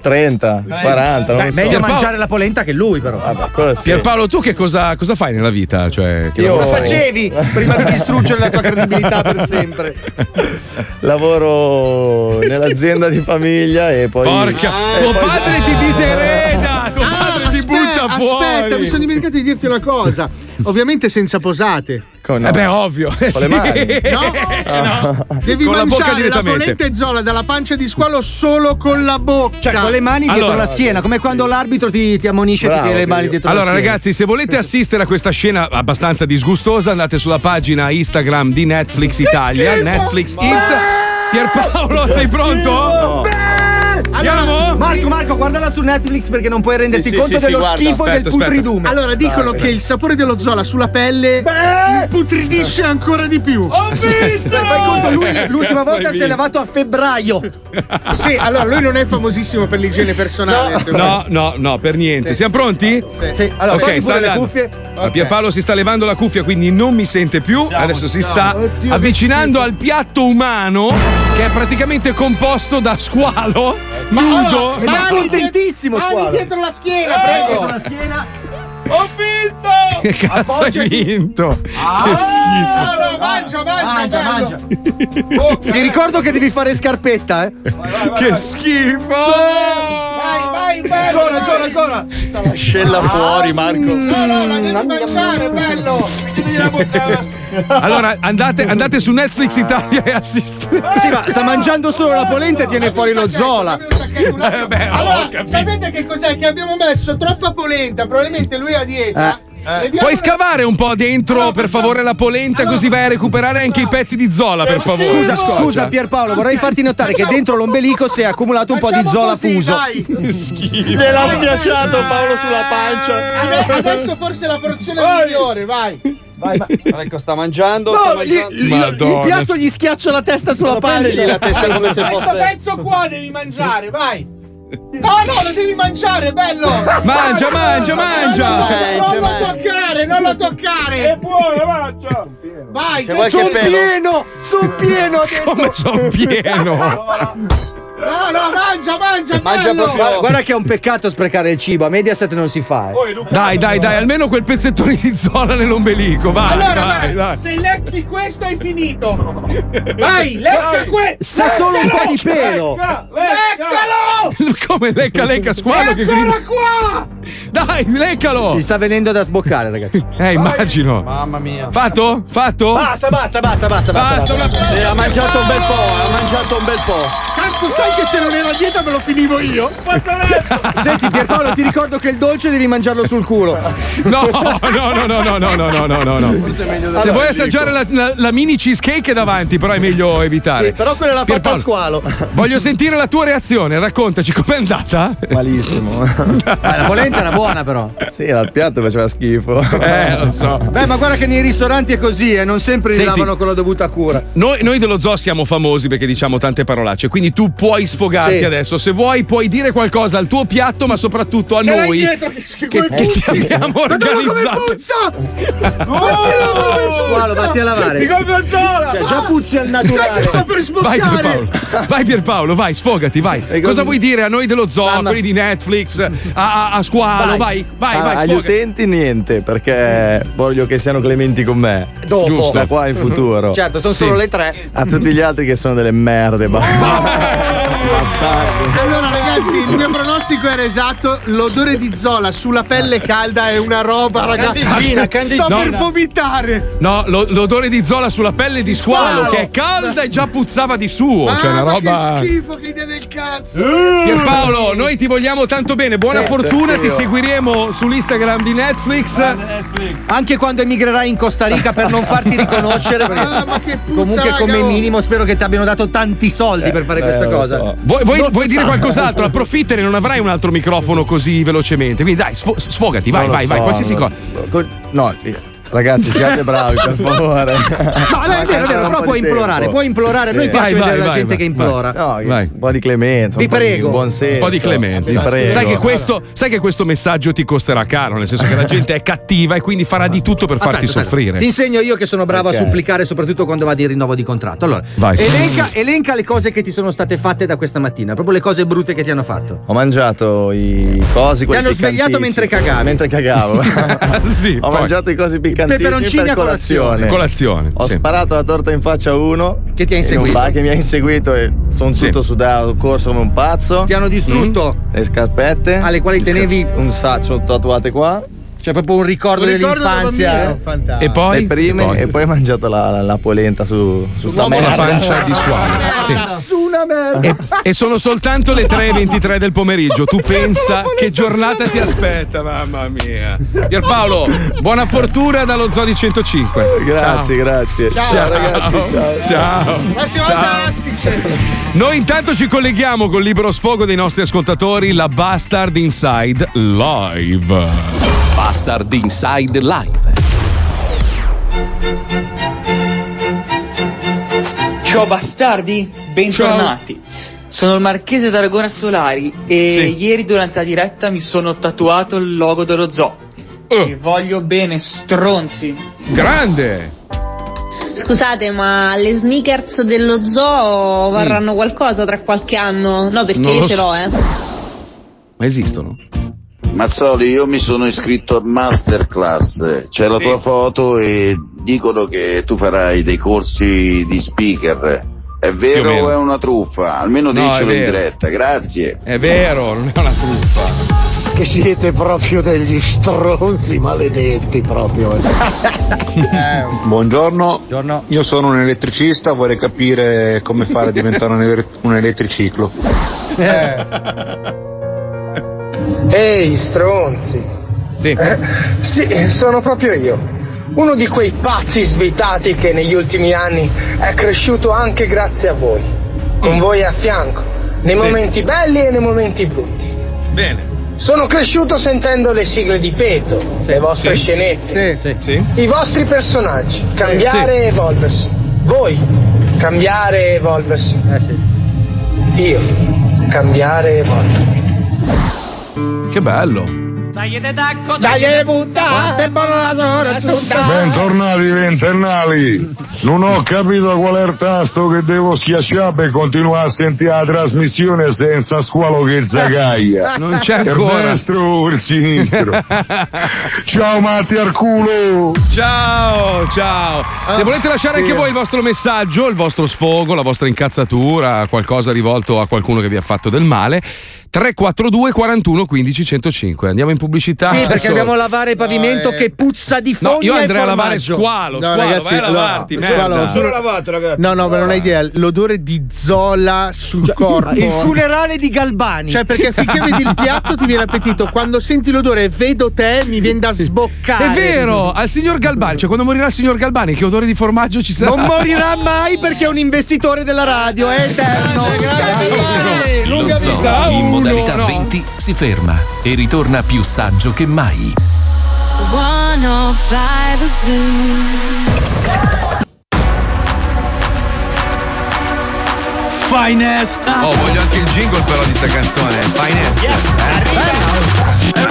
30, 40, non Beh, lo so. meglio mangiare la polenta che lui, però. Vabbè, sì. Pierpaolo, tu che cosa, cosa fai nella vita? Cioè, che Io- Cosa facevi prima di distruggere la tua credibilità per sempre? Lavoro nell'azienda di famiglia e poi. Porca, e tuo poi- padre ti disereda! Fuori! Ah, aspetta, mi sono dimenticato di dirti una cosa. Ovviamente senza posate. Come no? Eh beh, ovvio. Con le sì. mani. No? Devi Con la bocca mangiare la direttamente. polenta e zola dalla pancia di squalo solo con la bocca. Cioè, con le mani dietro Allora- la schiena, come quando l'arbitro ti, ti ammonisce e ti Bravo, tiene le mani dietro Allora, la schiena. ragazzi, se volete assistere a questa scena abbastanza disgustosa, andate sulla pagina Instagram di Netflix Italia, Netflix It. Pierpaolo, sei pronto? Andiamo? Marco, Marco, guardala su Netflix perché non puoi renderti Sì, sì, conto sì, sì, dello guarda, schifo e aspetta, del putridume. Allora dicono che il sapore dello zola sulla pelle imputridisce ancora di più. Fai conto, lui l'ultima Cazzo volta si è vinto? lavato a febbraio. Sì, allora lui non è famosissimo per l'igiene personale. No, no, no, per niente. Siamo pronti? Sì, allora, Ok, togli sta pure le cuffie. Ma Pierpaolo si sta levando la cuffia, quindi non mi sente più. Adesso si sta avvicinando al piatto umano, che è praticamente composto da squalo nudo. Ma Mani contentissimo, Mani dietro la schiena, Dietro prego. la schiena. Che cazzo hai Appoggiati. vinto? Ah, che schifo. No, no, mangia, mangia, Mangia, mangia. Ti ricordo che devi fare scarpetta, eh? Che schifo! Vai, vai, bello. Ancora, ancora, ancora. Scella fuori, Marco. No, no, la devi mangiare, bello. Allora, andate, andate su Netflix Italia e assistere. Sì, ma sta mangiando solo la polenta e tiene fuori lo zola. Eh, Allora, sapete che cos'è? Che abbiamo messo troppa polenta, probabilmente lui a dieta. Leviamo Puoi scavare un po' dentro, per favore, la polenta, così vai a recuperare anche i pezzi di zola, per favore. Scusa, scusa Pierpaolo, vorrei farti notare che dentro l'ombelico si è accumulato un po' di zola così, fuso. dai. Gliel'ha schiacciato Paolo sulla pancia. Ade- Adesso forse è la porzione migliore, vai. Vai, ma... Ecco, sta mangiando. sta No, gli- mangiando. gli- il piatto gli schiaccia la testa sulla pancia. la testa come se Questo fosse. pezzo qua devi mangiare, vai. No, no, lo devi mangiare, bello. Mangia, mangia, mangia. No, no, Mangia, non lo toccare, non lo toccare. È buono, mangia. Vai, C'è qualche questo Son pelo? pieno, son pieno. Come sono pieno. No, no, mangia, mangia, Mangia bello. proprio. Guarda che è un peccato sprecare il cibo. A Mediaset non si fa. eh. Dai, dai, dai, almeno quel pezzettone di zola nell'ombelico. Vai, allora, dai, vai, dai. se lecchi questo hai finito. Vai, lecca questo. Se solo un po' di pelo. Leccalo! Come lecca, lecca, squalo che Ancora grida. qua! Dai, leccalo! Gli sta venendo da sboccare, ragazzi. Eh, immagino. Mamma mia. Fatto? Fatto? Basta, basta, basta, basta. Basta, basta. una- Sì, ha mangiato un bel po', ha mangiato un bel po'. Cazzo, sai che se non ero dietro me lo finivo io? Senti Pierpaolo, ti ricordo che il dolce devi mangiarlo sul culo. No, no, no, no, no, no, no, no, no, no. Se vuoi assaggiare la, la- la mini cheesecake è davanti, però è meglio evitare. Sì, però quella l'ha fatta a squalo. Voglio sentire la tua reazione, raccontaci com'è andata. Malissimo. la polenta era buona però. Sì, il piatto faceva schifo. Eh, lo so. Beh, ma guarda che nei ristoranti è così, e non sempre li Senti. lavano con la dovuta cura. Noi, noi dello zoo siamo famosi perché diciamo tante parolacce, quindi tu puoi sfogarti Sì. adesso. Se vuoi, puoi dire qualcosa al tuo piatto, ma soprattutto a Ce noi. dietro che che, come che ti abbiamo organizzato. puzza! Guardalo come puzza! Squalo, vatti a lavare. Cioè, già puzzi al naturale. sto per Vai sboccare! Pierpaolo, vai Pierpaolo, vai, sfogati, vai. Cosa vuoi dire a noi dello zoo, a quelli di Netflix, a, a- a Squalo, vai, vai, Ah, vai, agli sfogati. utenti niente, perché voglio che siano clementi con me. Dopo. Giusto. Da qua in futuro. Certo, sono Sì. solo le tre. A tutti gli altri che sono delle merde. ba- Bastardi. Allora ragazzi, il mio pronostico era esatto, l'odore di Zola sulla pelle calda è una roba, ragazzi. Candeggina, candeggina. Sto per vomitare. No, lo- l'odore di Zola sulla pelle di Squalo, Squalo. che è calda e già puzzava di suo. cioè, una roba. che schifo che idea del cazzo. Pierpaolo, noi ti vogliamo tanto bene, buona Grazie, fortuna, anch'io. ti seguiremo sull'Instagram di Netflix. Anche quando emigrerai in Costa Rica per non farti riconoscere. perché Ah, ma che puzza, comunque, come oh. minimo, spero che ti abbiano dato tanti soldi per fare eh, questa lo cosa. so. Vuoi, vuoi- vuoi dire qualcos'altro? Approfittane, non avrai un altro microfono così velocemente. Quindi dai, sfo- sfogati, vai, vai, vai, so, qualsiasi no. cosa. Co- No, eh, ragazzi, siate bravi, per favore. No, no, è vero, è vero, però puoi implorare, puoi implorare. A noi Sì. piace Vai, vedere vai, la vai, gente vai, che implora. No, Vai. un po' di clemenza, Vi un po' prego. di buon senso. Un po' di clemenza. Vi prego. Sai che, questo, sai che questo messaggio ti costerà caro, nel senso che la gente è cattiva e quindi farà di tutto per farti Aspetta, aspetta. soffrire. Ti insegno io che sono bravo Ok. a supplicare, soprattutto quando va di rinnovo di contratto. Allora, Vai. Elenca, elenca le cose che ti sono state fatte da questa mattina, proprio le cose brutte che ti hanno fatto. Ho mangiato i cosi. quelli hanno svegliato mentre cagavi. Mentre cagavo. sì, Ho poi- mangiato i cosi piccantissimi peperoncini per colazione. colazione. Ho sì. sparato la torta in faccia a uno Che ti ha inseguito. bar che mi ha inseguito e sono Sì. tutto sudato, corso come un pazzo. Ti hanno distrutto, Le scarpette. alle quali tenevi, Un sacco, tatuate qua. Cioè proprio un ricordo Un ricordo dell'infanzia. bambino. E poi? le prime E poi? e poi ho mangiato la, la- la polenta su, su sta Sulla merda. pancia di squalo. Sì. Una merda. E, e sono soltanto le 3.23 del pomeriggio. Tu pensa che giornata ti aspetta, mamma mia. Pierpaolo, buona fortuna dallo Zodi 105. Grazie, Ciao. grazie. Ciao, ragazzi, ciao. Ciao. Prossima astice. Noi intanto ci colleghiamo col libero sfogo dei nostri ascoltatori, la Bastard Inside Live. Bastard Inside Live. Ciao bastardi, bentornati. Sono il marchese d'Aragona Solari e Sì. ieri durante la diretta mi sono tatuato il logo dello zoo. Vi voglio bene, stronzi. Grande! Scusate, ma le sneakers dello zoo varranno qualcosa tra qualche anno? No, perché Non io lo ce so. l'ho, eh. Ma esistono? Mazzoli, io mi sono iscritto a Masterclass, c'è la Sì. tua foto e dicono che tu farai dei corsi di speaker. È vero o è una truffa? Almeno No, dicelo in diretta, grazie. È vero, non è una truffa. Che siete proprio degli stronzi maledetti proprio. Buongiorno. Buongiorno. io sono un elettricista, vorrei capire come fare a diventare un, ele- un elettriciclo. Ehi, stronzi. Sì. Eh, sì, sono proprio io. Uno di quei pazzi svitati che negli ultimi anni è cresciuto anche grazie a voi. Con voi a fianco, nei Mm. Sì. momenti belli e nei momenti brutti. Bene. Sono cresciuto sentendo le sigle di Peto, le vostre sì. scenette, Sì, Sì? i vostri personaggi, cambiare e evolversi. Voi, cambiare e evolversi. Eh sì. Io, cambiare e evolvermi. Che bello. Dai, butta! Quanto è buona la sola assunta! Bentornati ventennali! Non ho capito qual è il tasto che devo schiacciare per continuare a sentire la trasmissione senza squalo che zagaglia. Non c'è Il ancora. destro o il sinistro? Ciao Matti al culo! Ciao, ciao. Se volete lasciare anche voi il vostro messaggio, il vostro sfogo, la vostra incazzatura, qualcosa rivolto a qualcuno che vi ha fatto del male, 342 41 15 105. Andiamo in pubblicità. Sì, perché Adesso- dobbiamo lavare il pavimento che puzza di fogna No, io e andrei a lavare formaggio. squalo, No, squalo, ragazzi, vai a lavarti, squalo, merda. solo lavato, ragazzi. No, no, ma non hai idea. L'odore di zola sul corpo. il funerale di Galbani. Cioè, perché finché vedi il piatto ti viene appetito. Quando senti l'odore e vedo te, mi viene da sboccare. È vero, al signor Galbani, cioè quando morirà il signor Galbani, che odore di formaggio ci sarà? Non morirà mai perché è un investitore della radio, è eterno. Lo zoo in modalità 20 si ferma e ritorna più saggio che mai. 105 Zoo. Finest. Oh, voglio anche il jingle però di sta canzone. Finest. Roba mai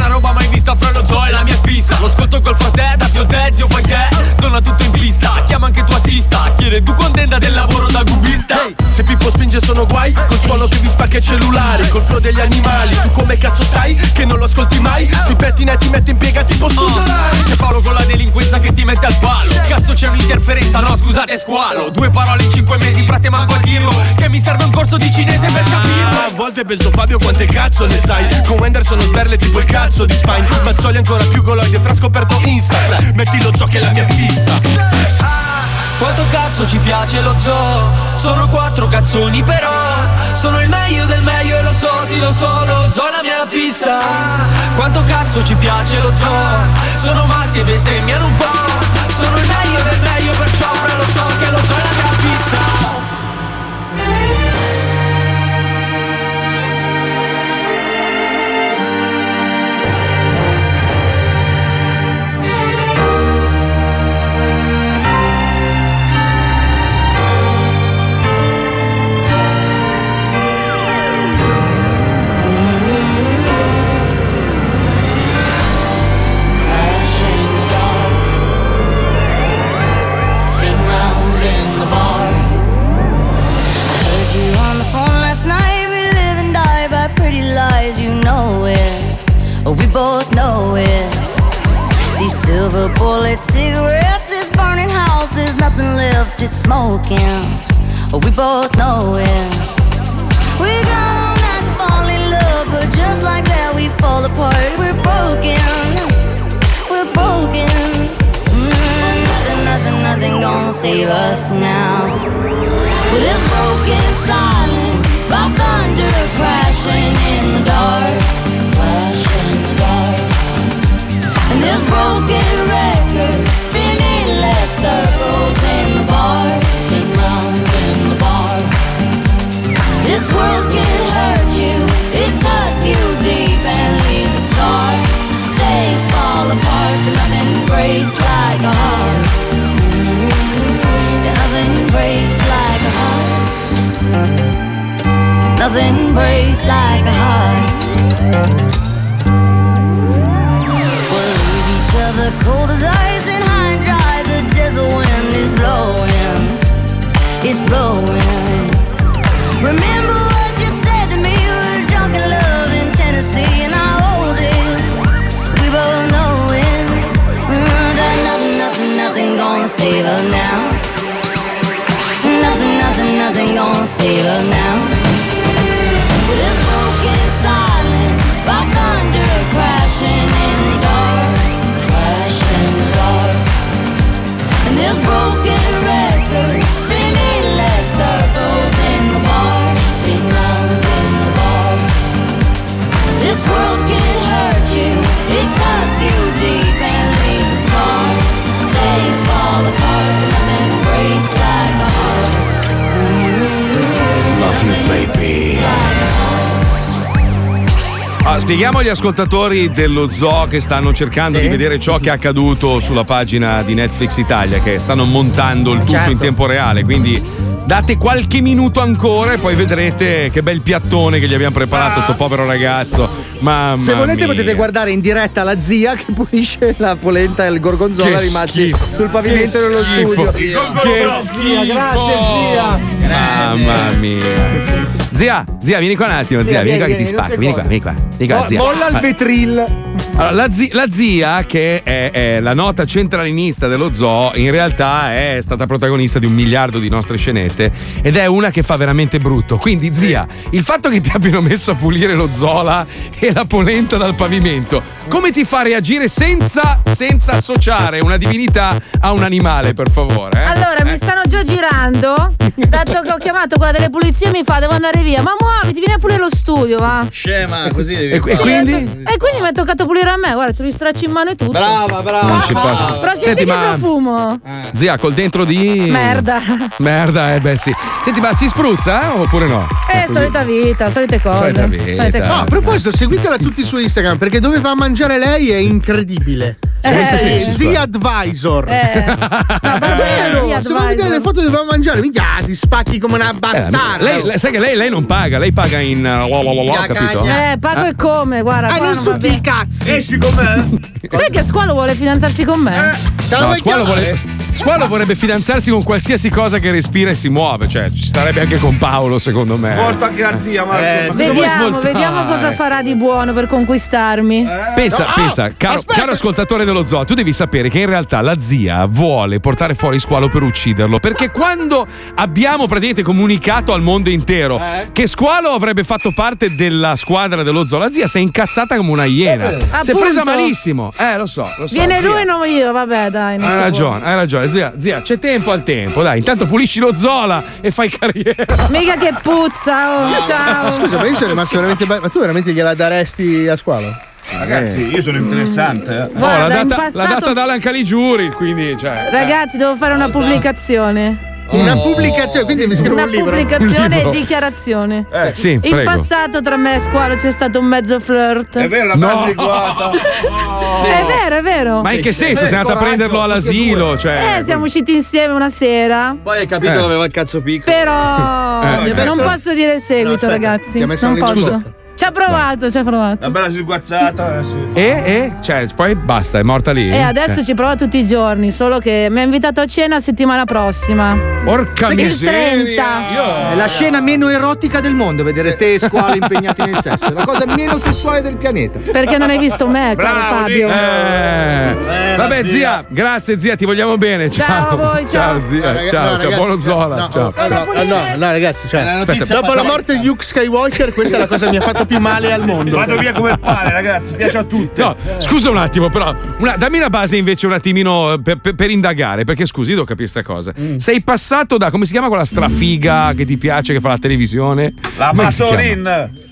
vista fra lo zoo e la mia fissa. Lo ascolto col frate, da più te, zio fai che Torna tutto in pista, chiama anche tua assista Chiede tu contenta del lavoro da cubista Ehi, se Pippo spinge sono guai Col suono che vi spacca i cellulari Col flow degli animali. Tu come cazzo stai? Che non lo ascolti mai? Ti pettina e ti metti in piega tipo studio C'è Paolo con la delinquenza che ti mette al palo. Cazzo c'è un'interferenza, no scusate squalo. Due parole in cinque mesi, frate manco a dirlo. Che mi serve un corso di cinese per capirlo. A volte penso Fabio quante cazzo ne sai. Con Wenderson non sberle tipo il cazzo di Spine Mazzoli ancora più goloide fra scoperto Insta Metti lo zoo che è la mia fissa. Quanto cazzo ci piace lo zoo? Sono quattro cazzoni però. Sono il meglio del meglio e lo so, sì lo so Lo zoo la mia fissa. Quanto cazzo ci piace lo zoo? Sono matti e bestemmiano un po' Sono il meglio del meglio perciò fra lo so che lo zoo è la mia fissa know it. Oh, we both know it. These silver bullet cigarettes, this burning house, there's nothing left. It's smoking. Oh, we both know it. We got all night to fall in love, but just like that, we fall apart. We're broken. We're broken. Mm, nothing, nothing, nothing gonna save us now. With this broken silence, by thunder crashing in broken spinning circles in the bar, in the bar. This world can hurt you, it cuts you deep and leaves a scar. Things fall apart, but nothing breaks like a heart. Nothing breaks like a heart. Nothing breaks like a heart. Cold as ice and high and dry. The desert wind is blowing, it's blowing. Remember what you said to me? We were drunk in love in Tennessee, and I hold it. We both know it. Mm, that nothing, nothing, nothing gonna save us now. Nothing, nothing, nothing gonna save us now. Ah, spieghiamo agli ascoltatori dello zoo che stanno cercando Sì. di vedere ciò che è accaduto sulla pagina di Netflix Italia, che stanno montando il tutto Certo. in tempo reale, quindi date qualche minuto ancora e poi vedrete che bel piattone che gli abbiamo preparato sto povero ragazzo. Mamma Se volete mia. potete guardare in diretta la zia che pulisce la polenta e il gorgonzola Che rimasti schifo. sul pavimento dello studio. Che zia, grazie zia. Mamma mia. Zia, zia, vieni qua un attimo, zia, Zia, vieni, vieni, qua che ti vieni, spacco, vieni qua, vieni qua. Vieni qua, Mo- zia. molla il vetril. Allora, la, zi- la zia, che è, è la nota centralinista dello zoo, in realtà è stata protagonista di un miliardo di nostre scenette ed è una che fa veramente brutto. Quindi, zia, il fatto che ti abbiano messo a pulire lo zola e la polenta dal pavimento, come ti fa reagire senza, senza associare una divinità a un animale, per favore? eh? Allora, mi stanno già girando. Dato che ho chiamato quella delle pulizie, mi fa: devo andare via. Ma muoviti, vieni a pulire lo studio, va. Scema, così devi E- e fare. quindi? E quindi mi è toccato pulire a me. Guarda, c'ho gli stracci in mano e tutto. Brava, brava. Non ci posso. Però senti Senti, che ma. profumo. Zia, col dentro di. Merda. Merda, eh beh sì. Senti, ma si spruzza eh, oppure no? Eh, Così. solita vita, solite cose. Solita vita. Solite No, cose. a proposito, seguitela tutti su Instagram perché dove va a mangiare lei è incredibile. Eh. Sì, Eh. Zia Advisor. Eh. Ma davvero? Zia Se vuoi vedere le foto dove va a mangiare, minchia, ti spacchi come una Eh, bastarda. lei, lei- sai che lei, lei non paga, lei paga in. uh, lo- lo- lo- lo, capito? Eh, pago e come, guarda. Ah, non non su va chi bene. cazzi. Esci con me. Sai che Squalo vuole fidanzarsi con me? No, Squalo, vuole- Squalo vorrebbe fidanzarsi con qualsiasi cosa che respira e si muove, cioè ci starebbe anche con Paolo, secondo me. Porta anche la zia, Marco. Eh, Ma Vediamo, vediamo cosa farà di buono per conquistarmi. Pensa, No, pensa, ah, caro, caro ascoltatore dello zoo, tu devi sapere che in realtà la zia vuole portare fuori Squalo per ucciderlo. Perché quando abbiamo praticamente comunicato al mondo intero che Squalo avrebbe fatto parte della squadra dello zoo, la zia si è incazzata come una iena. Si è presa malissimo. Eh, lo so, lo so. Viene zia. lui e non io, vabbè, dai. Hai ragione, hai ragione, zia, zia, c'è tempo al tempo, dai, intanto pulisci lo Zola e fai carriera. Mica che puzza, oh, ciao. Ma scusa, ma io sono rimasto veramente. ba- Ma tu veramente gliela daresti a squalo? Ragazzi, io sono interessante. eh. Oh, Guarda, l'ha in data, passato- l'ha data da Alan Caligiuri, quindi, cioè. Ragazzi, devo fare una pubblicazione. Una pubblicazione, quindi mi scrivo Una un libro. pubblicazione Libro. e dichiarazione. Eh, sì, In prego. passato tra me e Squalo c'è stato un mezzo flirt. È vero, la No. base riguata. È vero, è vero. Ma in che senso? Sei andata a prenderlo all'asilo? Cioè, Eh, siamo usciti insieme una sera. Poi hai capito Eh. che aveva il cazzo piccolo. Però Eh. non posso dire il seguito, No, ragazzi. Non una posso. scusa. Ci ha provato, ci ha provato. Una bella sguazzata. eh, sì. E, e, cioè, poi basta, è morta lì. E adesso Eh. ci prova tutti i giorni, solo che mi ha invitato a cena la settimana prossima. Porca Il miseria. 30. È la scena meno erotica del mondo, vedere te e squalo impegnati nel sesso. È la cosa meno sessuale del pianeta. Perché non hai visto me, caro Bravo, Fabio. Eh. Vabbè, la zia. grazie zia, ti vogliamo bene. Ciao, Ciao a voi, ciao. zia. No, ciao, no, ciao, buono Zola. no, ciao. no, no, no, no, ragazzi, cioè, Aspetta, dopo la morte di Luke Skywalker, questa è la cosa che mi ha fatto più male al mondo. Vado via come il pane, ragazzi. Piace a tutti. No, scusa un attimo, però, una- dammi una base invece un attimino eh, per, per- per indagare, perché scusi, io devo capire questa cosa. Mm. Sei passato da, come si chiama quella strafiga che ti piace, che fa la televisione? La? Masolin.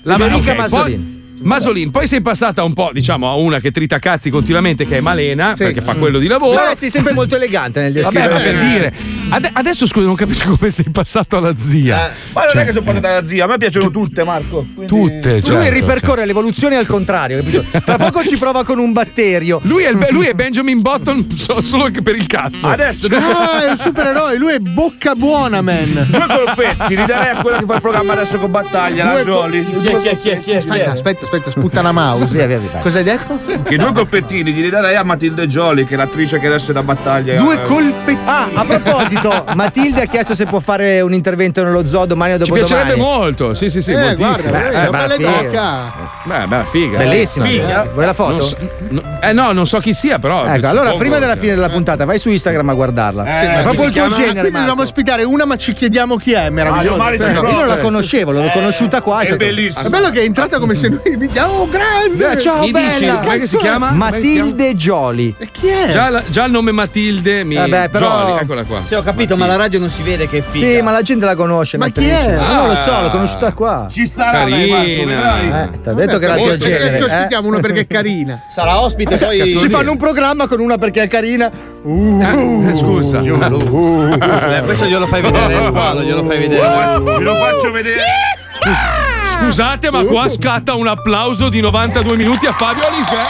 La Federica ok, Masolin. poi- Masolin, poi sei passata un po', diciamo, a una che trita cazzi continuamente, che è Malena, perché fa quello di lavoro. Ma sei sempre molto elegante nel Vabbè, descrivere. ma per dire. Ade- adesso scusa, non capisco come sei passato alla zia. Ma non Cioè, è che sono passata la zia, a me piacciono tutte, Marco. Quindi- tutte. Lui certo, ripercorre l'evoluzione al contrario, capito? Tra poco ci prova con un batterio. Lui è, be- lui è Benjamin Button so- solo che per il cazzo. Adesso Ah, è un supereroe, lui è bocca buona, man. due colpetti li darei a quella che fa il programma adesso con battaglia, la Jolly. Chi è, chi è, chi è, chi è? Aspetta, aspetta, aspetta, sputtana mouse. Via, via, via. Cosa hai detto? Che due colpettini li darei a Matilde Jolly, che è l'attrice che adesso è da battaglia. Due Eh, colpetti. Ah, a proposito, Matilde ha chiesto se può fare un intervento nello zoo domani o Ci dopodomani. piacerebbe molto, sì, sì, sì, Eh, moltissimo. guarda, Beh, eh, eh, bella bella figa. Beh, bella figa. Bellissima. Figa. Vuoi la foto? So- no- eh no, non so chi sia, però. Ecco, allora prima della fine della puntata vai su Instagram a guardarla. Eh, Sì, è proprio il tuo chiama? genere. Quindi dobbiamo ospitare una, ma ci chiediamo chi è. Meraviglioso. domani ci Sì. provo. Io non la conoscevo, l'ho conosciuta qua. È bellissimo. È bello che è entrata come se noi oh, grande. Eh, ciao Mi dici, che si chiama? Matilde Gioli. E chi è? Già, la- già il nome Matilde mi. Vabbè, però- Jolly, eccola qua. Sì, ho capito, ma la radio non si vede che è figa. Sì, ma la gente la conosce. Ma chi è? Ma non lo Ah. so, l'ho conosciuta qua. Ci starà Carina. Eh, ti ha detto che molto Perché genere. eh? ospitiamo uno perché è carina. Sarà ospite, poi. Ci fanno un programma con una perché è carina. Eh, scusa. Eh, questo glielo fai vedere, squalo, glielo fai vedere. Ve lo faccio vedere. Scusate, ma qua scatta un applauso di 92 minuti a Fabio Alisei.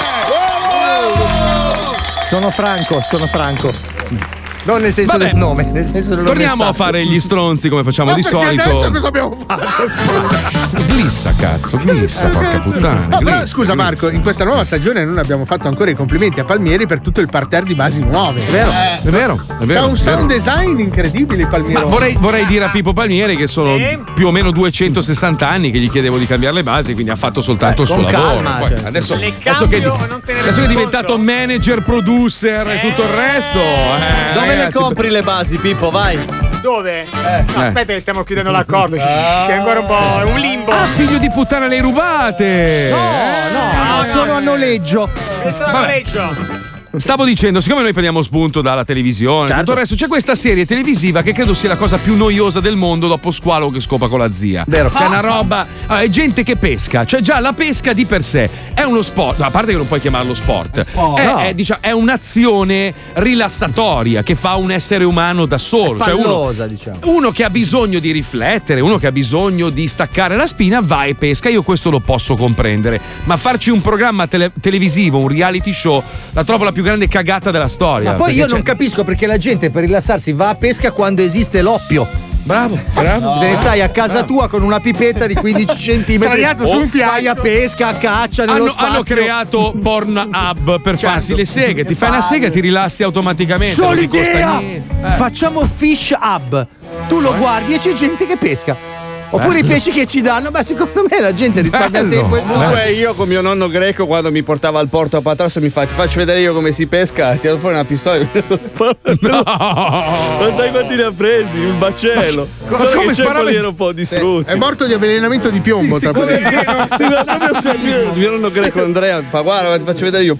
Sono franco, sono franco. Non nel senso Vabbè. del nome, nel senso dell'onestà. Torniamo a fare gli stronzi come facciamo Ma di solito. adesso cosa abbiamo fatto? Glissa, cazzo, glissa, porca puttana. No, però glissa, scusa glissa. Marco, in questa nuova stagione non abbiamo fatto ancora i complimenti a Palmieri per tutto il parterre di basi nuove. È vero, è vero, è vero, C'ha un sound design incredibile Palmieri. Ma vorrei, vorrei dire a Pippo Palmieri che sono più o meno 260 anni che gli chiedevo di cambiare le basi, quindi ha fatto soltanto il suo con lavoro. calma, Poi cioè, adesso, adesso che, adesso che è diventato manager, producer e tutto il resto. eh, Dove le ragazzi, compri le basi, Pippo? Vai. Dove? Eh. No, aspetta che stiamo chiudendo l'accordo. C'è ancora un po'. È un limbo. Ah, figlio di puttana, le hai rubate! No, sono a noleggio. Messo a noleggio. Stavo dicendo, siccome noi prendiamo spunto dalla televisione, Certo. tutto il resto, c'è questa serie televisiva che credo sia la cosa più noiosa del mondo dopo Squalo che scopa con la zia. Vero. C'è una roba. ah, è gente che pesca. Cioè, già la pesca di per sé è uno sport. A parte che non puoi chiamarlo sport. È, No. è, diciamo, è un'azione rilassatoria che fa un essere umano da solo. Cioè, uno, diciamo. uno che ha bisogno di riflettere, uno che ha bisogno di staccare la spina, va e pesca. Io questo lo posso comprendere. Ma farci un programma tele- televisivo, un reality show, la trovo la più grande cagata della storia. Ma poi io c'è- non capisco perché la gente per rilassarsi va a pesca quando esiste l'oppio. Bravo, bravo. Te ne stai a casa tua con una pipetta di 15 cm. Straniato su un fiato. Vai a pesca, a caccia nello Hanno, spazio. hanno creato Pornhub per farsi le seghe. Ti fai una sega e ti rilassi automaticamente. Solidea! niente. Eh. Facciamo fish hub. Tu lo guardi e c'è gente che pesca. Oppure i pesci che ci danno, beh, secondo me la gente risparmia Bello. tempo e Comunque io con mio nonno greco quando mi portava al porto a Patrasso mi fa ti faccio vedere io come si pesca, ti tirato fuori una pistola e mi ha detto spara. Ma sai quanti ne ha presi? Un bacello. Ma- Solo come che sparava- era un po' distrutto. È morto di avvelenamento di piombo tra Sì, poco. sì, ma proprio sempre- mio nonno greco Andrea mi fa guarda ti faccio vedere io.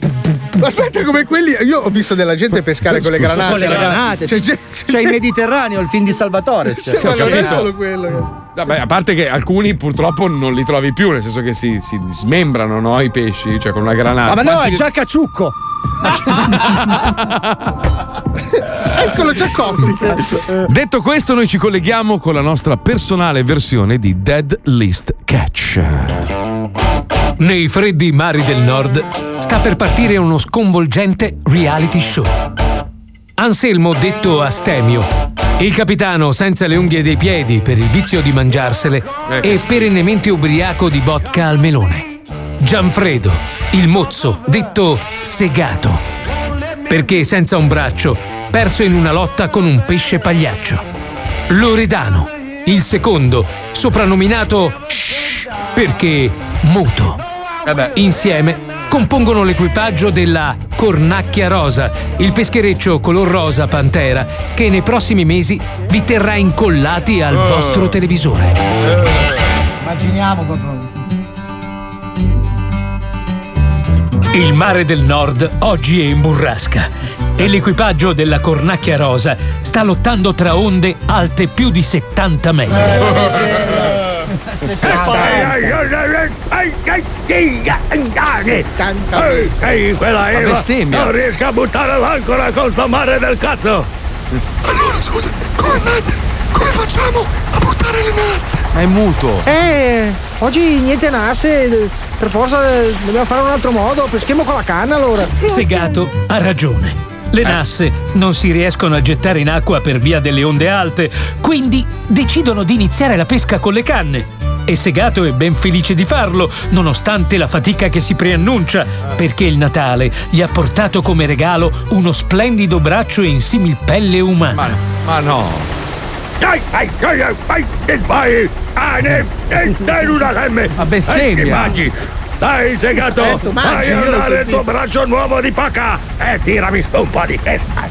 Ma aspetta, come quelli. Io ho visto della gente pescare con le granate. con le granate. C'è, C'è, gente- c'è il Mediterraneo, il film di Salvatore. Sì, ma non è solo quello. Vabbè, a parte che alcuni purtroppo non li trovi più, nel senso che si, si smembrano no, i pesci, cioè con una granata. Ah, ma no, è già Caciucco. Escono già cotti. Detto questo, noi ci colleghiamo con la nostra personale versione di Dead List Catch. Nei freddi mari del nord sta per partire uno sconvolgente reality show. Anselmo detto Astemio, il capitano senza le unghie dei piedi per il vizio di mangiarsele e perennemente ubriaco di vodka al melone. Gianfredo, il mozzo detto Segato, perché senza un braccio, perso in una lotta con un pesce pagliaccio. Loredano, il secondo, soprannominato perché muto. Insieme compongono l'equipaggio della Cornacchia Rosa, il peschereccio color rosa pantera che nei prossimi mesi vi terrà incollati al Oh. vostro televisore. Immaginiamo proprio. Il mare del nord oggi è in burrasca e l'equipaggio della Cornacchia Rosa sta lottando tra onde alte più di 70 metri. Ehi, ehi, quella Eva bestemmia. non riesco a buttare l'ancora con sto mare del cazzo Allora, scusa, come andate? Come facciamo a buttare le nasse? Ma è muto. Eh, oggi niente nasse. Per forza eh, dobbiamo fare un altro modo. Peschiamo con la canna allora. Segato ha ragione. Le nasse non si riescono a gettare in acqua per via delle onde alte, quindi decidono di iniziare la pesca con le canne. E Segato è ben felice di farlo, nonostante la fatica che si preannuncia, perché il Natale gli ha portato come regalo uno splendido braccio in similpelle umana. Ma no. Vai Ma bestemmia. Eh, ti mangi Dai, segato Eh, Fai io l'ho andare il tuo braccio nuovo di paca E tirami un po' di pesca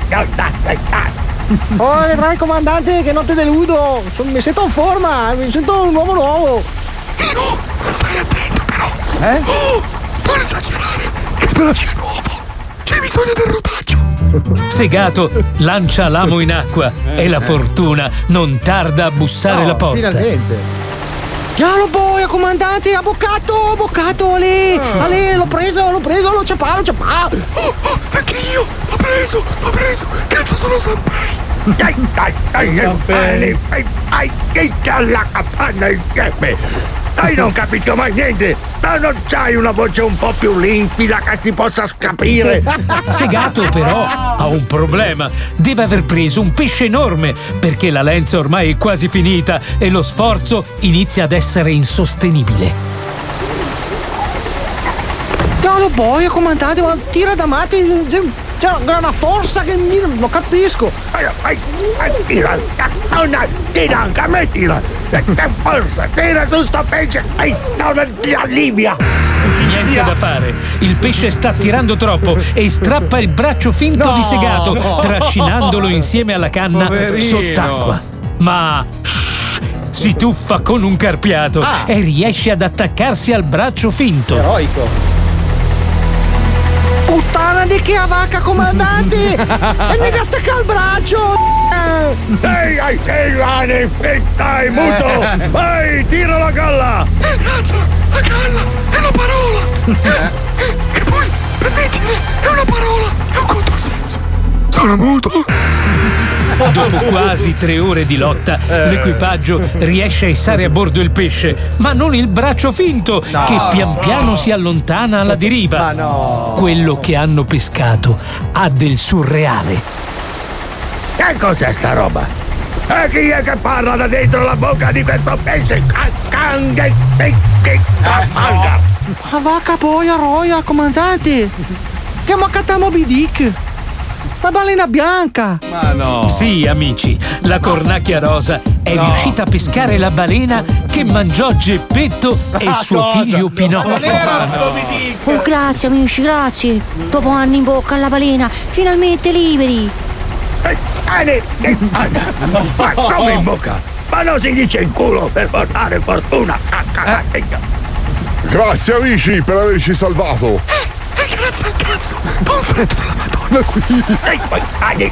Oh, vedrai, comandante, che non te deludo. Sono- mi sento in forma, mi sento un uomo nuovo. Pino, ma stai attento però. Eh? Oh, non esagerare, che il braccio è nuovo. C'è bisogno del rotaggio. Segato lancia l'amo in acqua e la fortuna non tarda a bussare No, la porta. Finalmente. Lo boia, comandante, ha boccato, ha boccato, Ale, Ale, l'ho preso, l'ho preso, l'ho ciapato, l'ho ciapato. Oh, oh, anche io. L'ho preso, l'ho preso. Cazzo, sono Sanpei. Dai, dai, dai, dai, dai, dai, dai, dai, alla capanna insieme Dai, non capisco mai niente! Ma non c'hai una voce un po' più limpida che si possa capire? Segato però ha un problema. Deve aver preso un pesce enorme perché la lenza ormai è quasi finita e lo sforzo inizia ad essere insostenibile. No, lo boia, comandante, ma tira da matti. C'è una forza che mi- non lo capisco. Tira! Tira anche a me, tira! Che forza! Tira su sto pesce! Ti allivia! Niente da fare. Il pesce sta tirando troppo e strappa il braccio finto No, di segato, no. trascinandolo insieme alla canna Poverino. sott'acqua. Ma shh, si tuffa con un carpiato e riesce ad attaccarsi al braccio finto. Eroico. Puttana di che a vacca, comandante! e mica stacca il braccio! Ehi, ehi, cane! Dai, muto! Vai, tira la galla! Grazie, la galla è una parola! Che poi, per me dire è una parola, è un controsenso! Sono muto! Dopo quasi tre ore di lotta, l'equipaggio riesce a issare a bordo il pesce, ma non il braccio finto, che pian piano si allontana alla deriva. Quello che hanno pescato ha del surreale. Che cos'è sta roba? E chi è che parla da dentro la bocca di questo pesce? Canghe, pecche, zapanga! A vacca boia, roia, comandante! Che mancata Moby Dick! La balena bianca! Ma no! Sì, amici, la cornacchia rosa è riuscita a pescare la balena che mangiò Geppetto e Ah, suo cosa? figlio Pinocchio. Oh, grazie amici, grazie. Dopo anni in bocca alla balena, finalmente liberi. Cane, che Anna! Ma come in bocca? Ma non si dice in culo per portare fortuna! Grazie amici per averci salvato. Grazie al cazzo! Fa un freddo della Madonna qui! Ehi, poi, ai,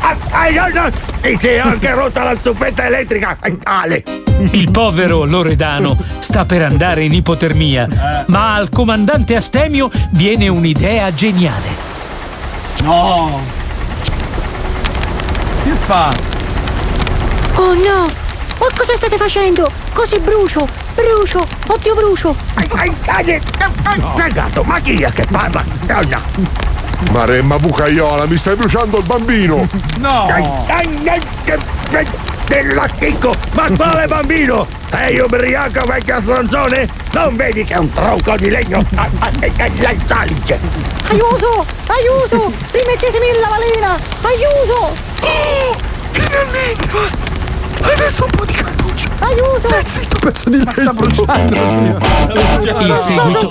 ai, ai, no, no! E si è anche rotta la zuppetta elettrica! Ale! Il povero Loredano sta per andare in ipotermia, ma al comandante Astemio viene un'idea geniale. No! Che fa? Oh no! Ma cosa state facendo? Così brucio! Brucio! Oddio brucio! Ai, ai, Segato, ma chi è che parla? No! Maremma bucaiola, mi stai bruciando il bambino! Che della chicco! Ma quale bambino? Sei ubriaco vecchio stronzone? Non vedi che è un tronco di legno? Ah, ah, eh, eh! Aiuto! Aiuto! Rimettetemi in la balena! Aiuto! Oh! Finalmente! Adesso un po' di cantuccio! Aiuto! Stai zitto, pezzo di legno! Sta Il seguito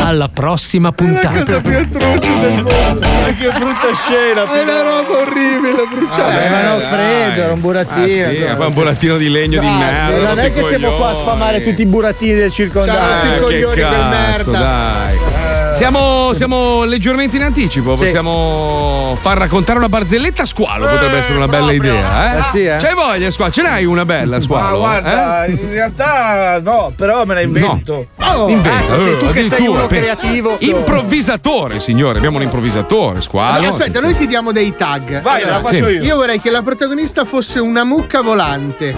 alla prossima puntata. più atroce del mondo! Che brutta scena! È una roba orribile, bruciata. Eh, ma non freddo, era un burattino. Ah, sì, poi un burattino di legno di merda. non è che siamo qua a sfamare tutti i burattini del circondario. Eh, che cazzo, dai. Siamo, siamo leggermente in anticipo, Sì. possiamo far raccontare una barzelletta a squalo, potrebbe essere una bella idea, eh? Eh sì, eh. C'hai voglia, squalo? Ce n'hai una bella, Ma squalo? guarda, eh? in realtà no, però me la invento. Oh, Inventa, ecco, eh, sei tu che sei uno pensa. creativo. Improvvisatore, signore, abbiamo un improvvisatore, squalo. Allora, aspetta, noi ti diamo dei tag. Vai, la faccio sì. io. Io vorrei che la protagonista fosse una mucca volante.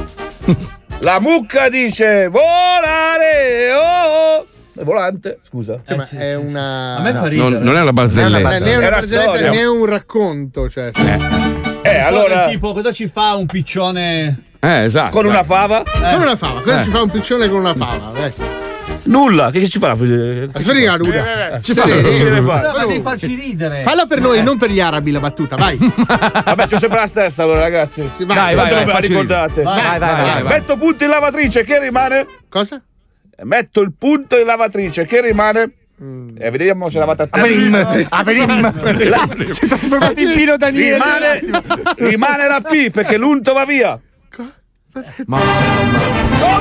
La mucca dice volare! Oh, oh. È volante, scusa. Sì, ma è una. A me fa Non, non è una barzelletta. Eh, né una È una barzelletta né un racconto. Cioè. Eh, allora. Tipo, cosa ci fa un piccione? Eh, esatto. Con una fava? Con una fava. Cosa Eh. ci fa un piccione con una fava? Eh. Nulla, che, che ci fa nuda. Ci fa, non si deve fare. Ma devi farci ridere. Falla per noi, non per gli arabi la battuta, vai. Vabbè, c'ho sempre la stessa allora, ragazzi. vai, vai, vai, vai, vai, ricordate. ridere. Vai, vai, vai, vai. Metto punto in lavatrice, che rimane? Cosa? Metto il punto in lavatrice, che rimane? E vediamo se lavate a te. Averim. Averim. La- Si è trasformato in Pino Daniele. Rimane, rimane la P perché l'unto va via. Ho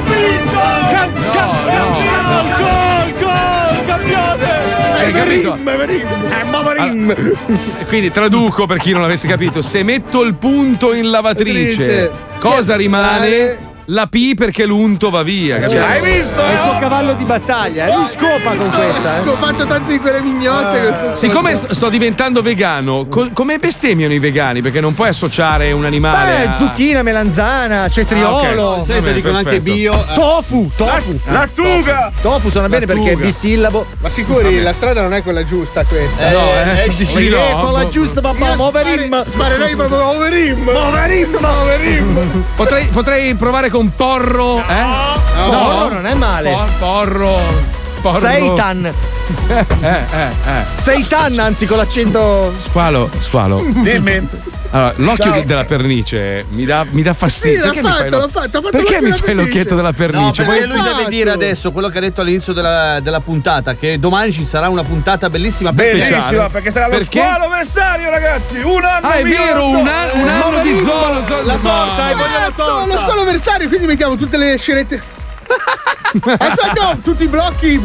vinto! Campione! Gol, gol, campione! Hai capito? S- Quindi traduco per chi non l'avesse capito: se metto il punto in Lavatrice. cosa rimane? La P perché l'unto va via. capito? È il suo cavallo di battaglia, eh? lui scopa con questa. eh. scopato tante di quelle mignotte. questo Siccome sto diventando vegano, co- come bestemmiano i vegani? Perché non puoi associare un animale. Beh, a- zucchina, melanzana, cetriolo. Ah, ok. Senti, Vabbè, dicono anche bio, eh. Tofu, tofu. La- lattuga. Tofu suona bene perché è bisillabo. Ma sicuri, la strada non è quella giusta questa. Eh, No, eh, eh, dici di no. è quella giusta, papà. Io Moverim. Sparerei proprio Moverim. Moverim, Moverim. Potrei, potrei provare con porro, eh? No, porro non è male. Por- porro. porro. Seitan. Eh, eh, eh. Seitan, anzi, con l'accento. Squalo, squalo. Dimmi. Allora, l'occhio Ciao. de- della pernice mi dà, mi dà fastidio. Sì, l'ha Perché mi fatto, fai lo- l'ha fatto, ha fatto Perché mi della fai l'occhietto della No, pernice? perché Ma- lui deve dire adesso quello che ha detto all'inizio della, della puntata, che domani ci sarà una puntata bellissima Bellissima, perché sarà lo Perché? squalo avversario, ragazzi. Un anno Ah, è mio vero, un, an- un anno di zolo. zolo- La torta, hai voglia la Cazzo, torta. lo squalo avversario, quindi mettiamo tutte le scenette. Aspetta, no, tutti i blocchi.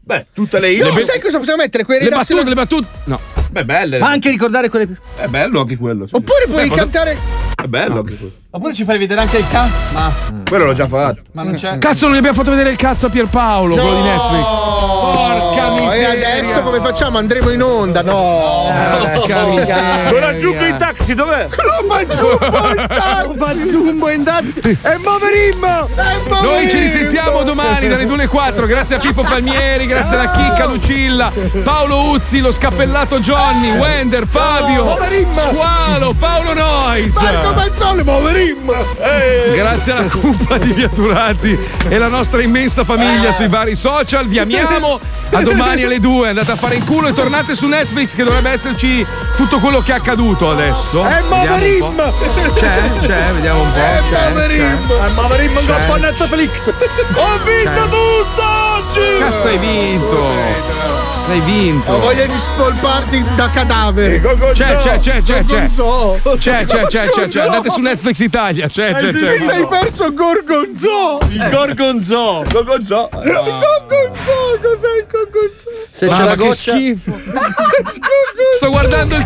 Beh, tutte le No, idee. sai cosa possiamo mettere? Quelle Le redazioni- battute, le battute. No. Beh, belle. Ma anche ricordare quelle. È bello anche quello. sì. Oppure puoi Beh, cantare. È bello anche quello. Oppure ci fai vedere anche il ca? Ma, Quello l'ho già fatto. ma non c'è. Cazzo, non gli abbiamo fatto vedere il cazzo a Pierpaolo, quello di Netflix. Porca Oh, E miseria. adesso come facciamo? Andremo in onda? No. Porca miseria. Non raggiungo i taxi, dov'è? Club Zumbo in taxi. Zumbo in taxi. E Moverim! Noi ci risentiamo domani dalle 2 alle 4. Grazie a Pippo Palmieri, grazie alla Chicca Lucilla, Paolo Uzzi, lo scappellato Johnny, Wender, Fabio, Squalo, Paolo Nois. Marco Mazzone, Moverim. Grazie alla cumpa di Viaturati e la nostra immensa famiglia sui vari social. Vi amiamo. A domani alle 2. Andate a fare in culo e tornate su Netflix che dovrebbe esserci tutto quello che è accaduto adesso. È. Moverim! C'è, c'è, vediamo un po'. È Moverim. È Moverim troppo Netflix! Ho vinto tutto oggi! Cazzo hai vinto? L'hai vinto. Ho voglia di spolparti da cadavere. C'è, c'è, c'è, c'è, c'è. C'è, c'è, c'è, c'è, c'è. Andate su Netflix Italia. C'è, c'è, Ti c'è. sei perso Gorgonzò. Il gorgonzò. Gorgonzò. Il Gorgonzò, cos'è il Gorgonzò? Se c'è la che goccia. schifo. Sto guardando il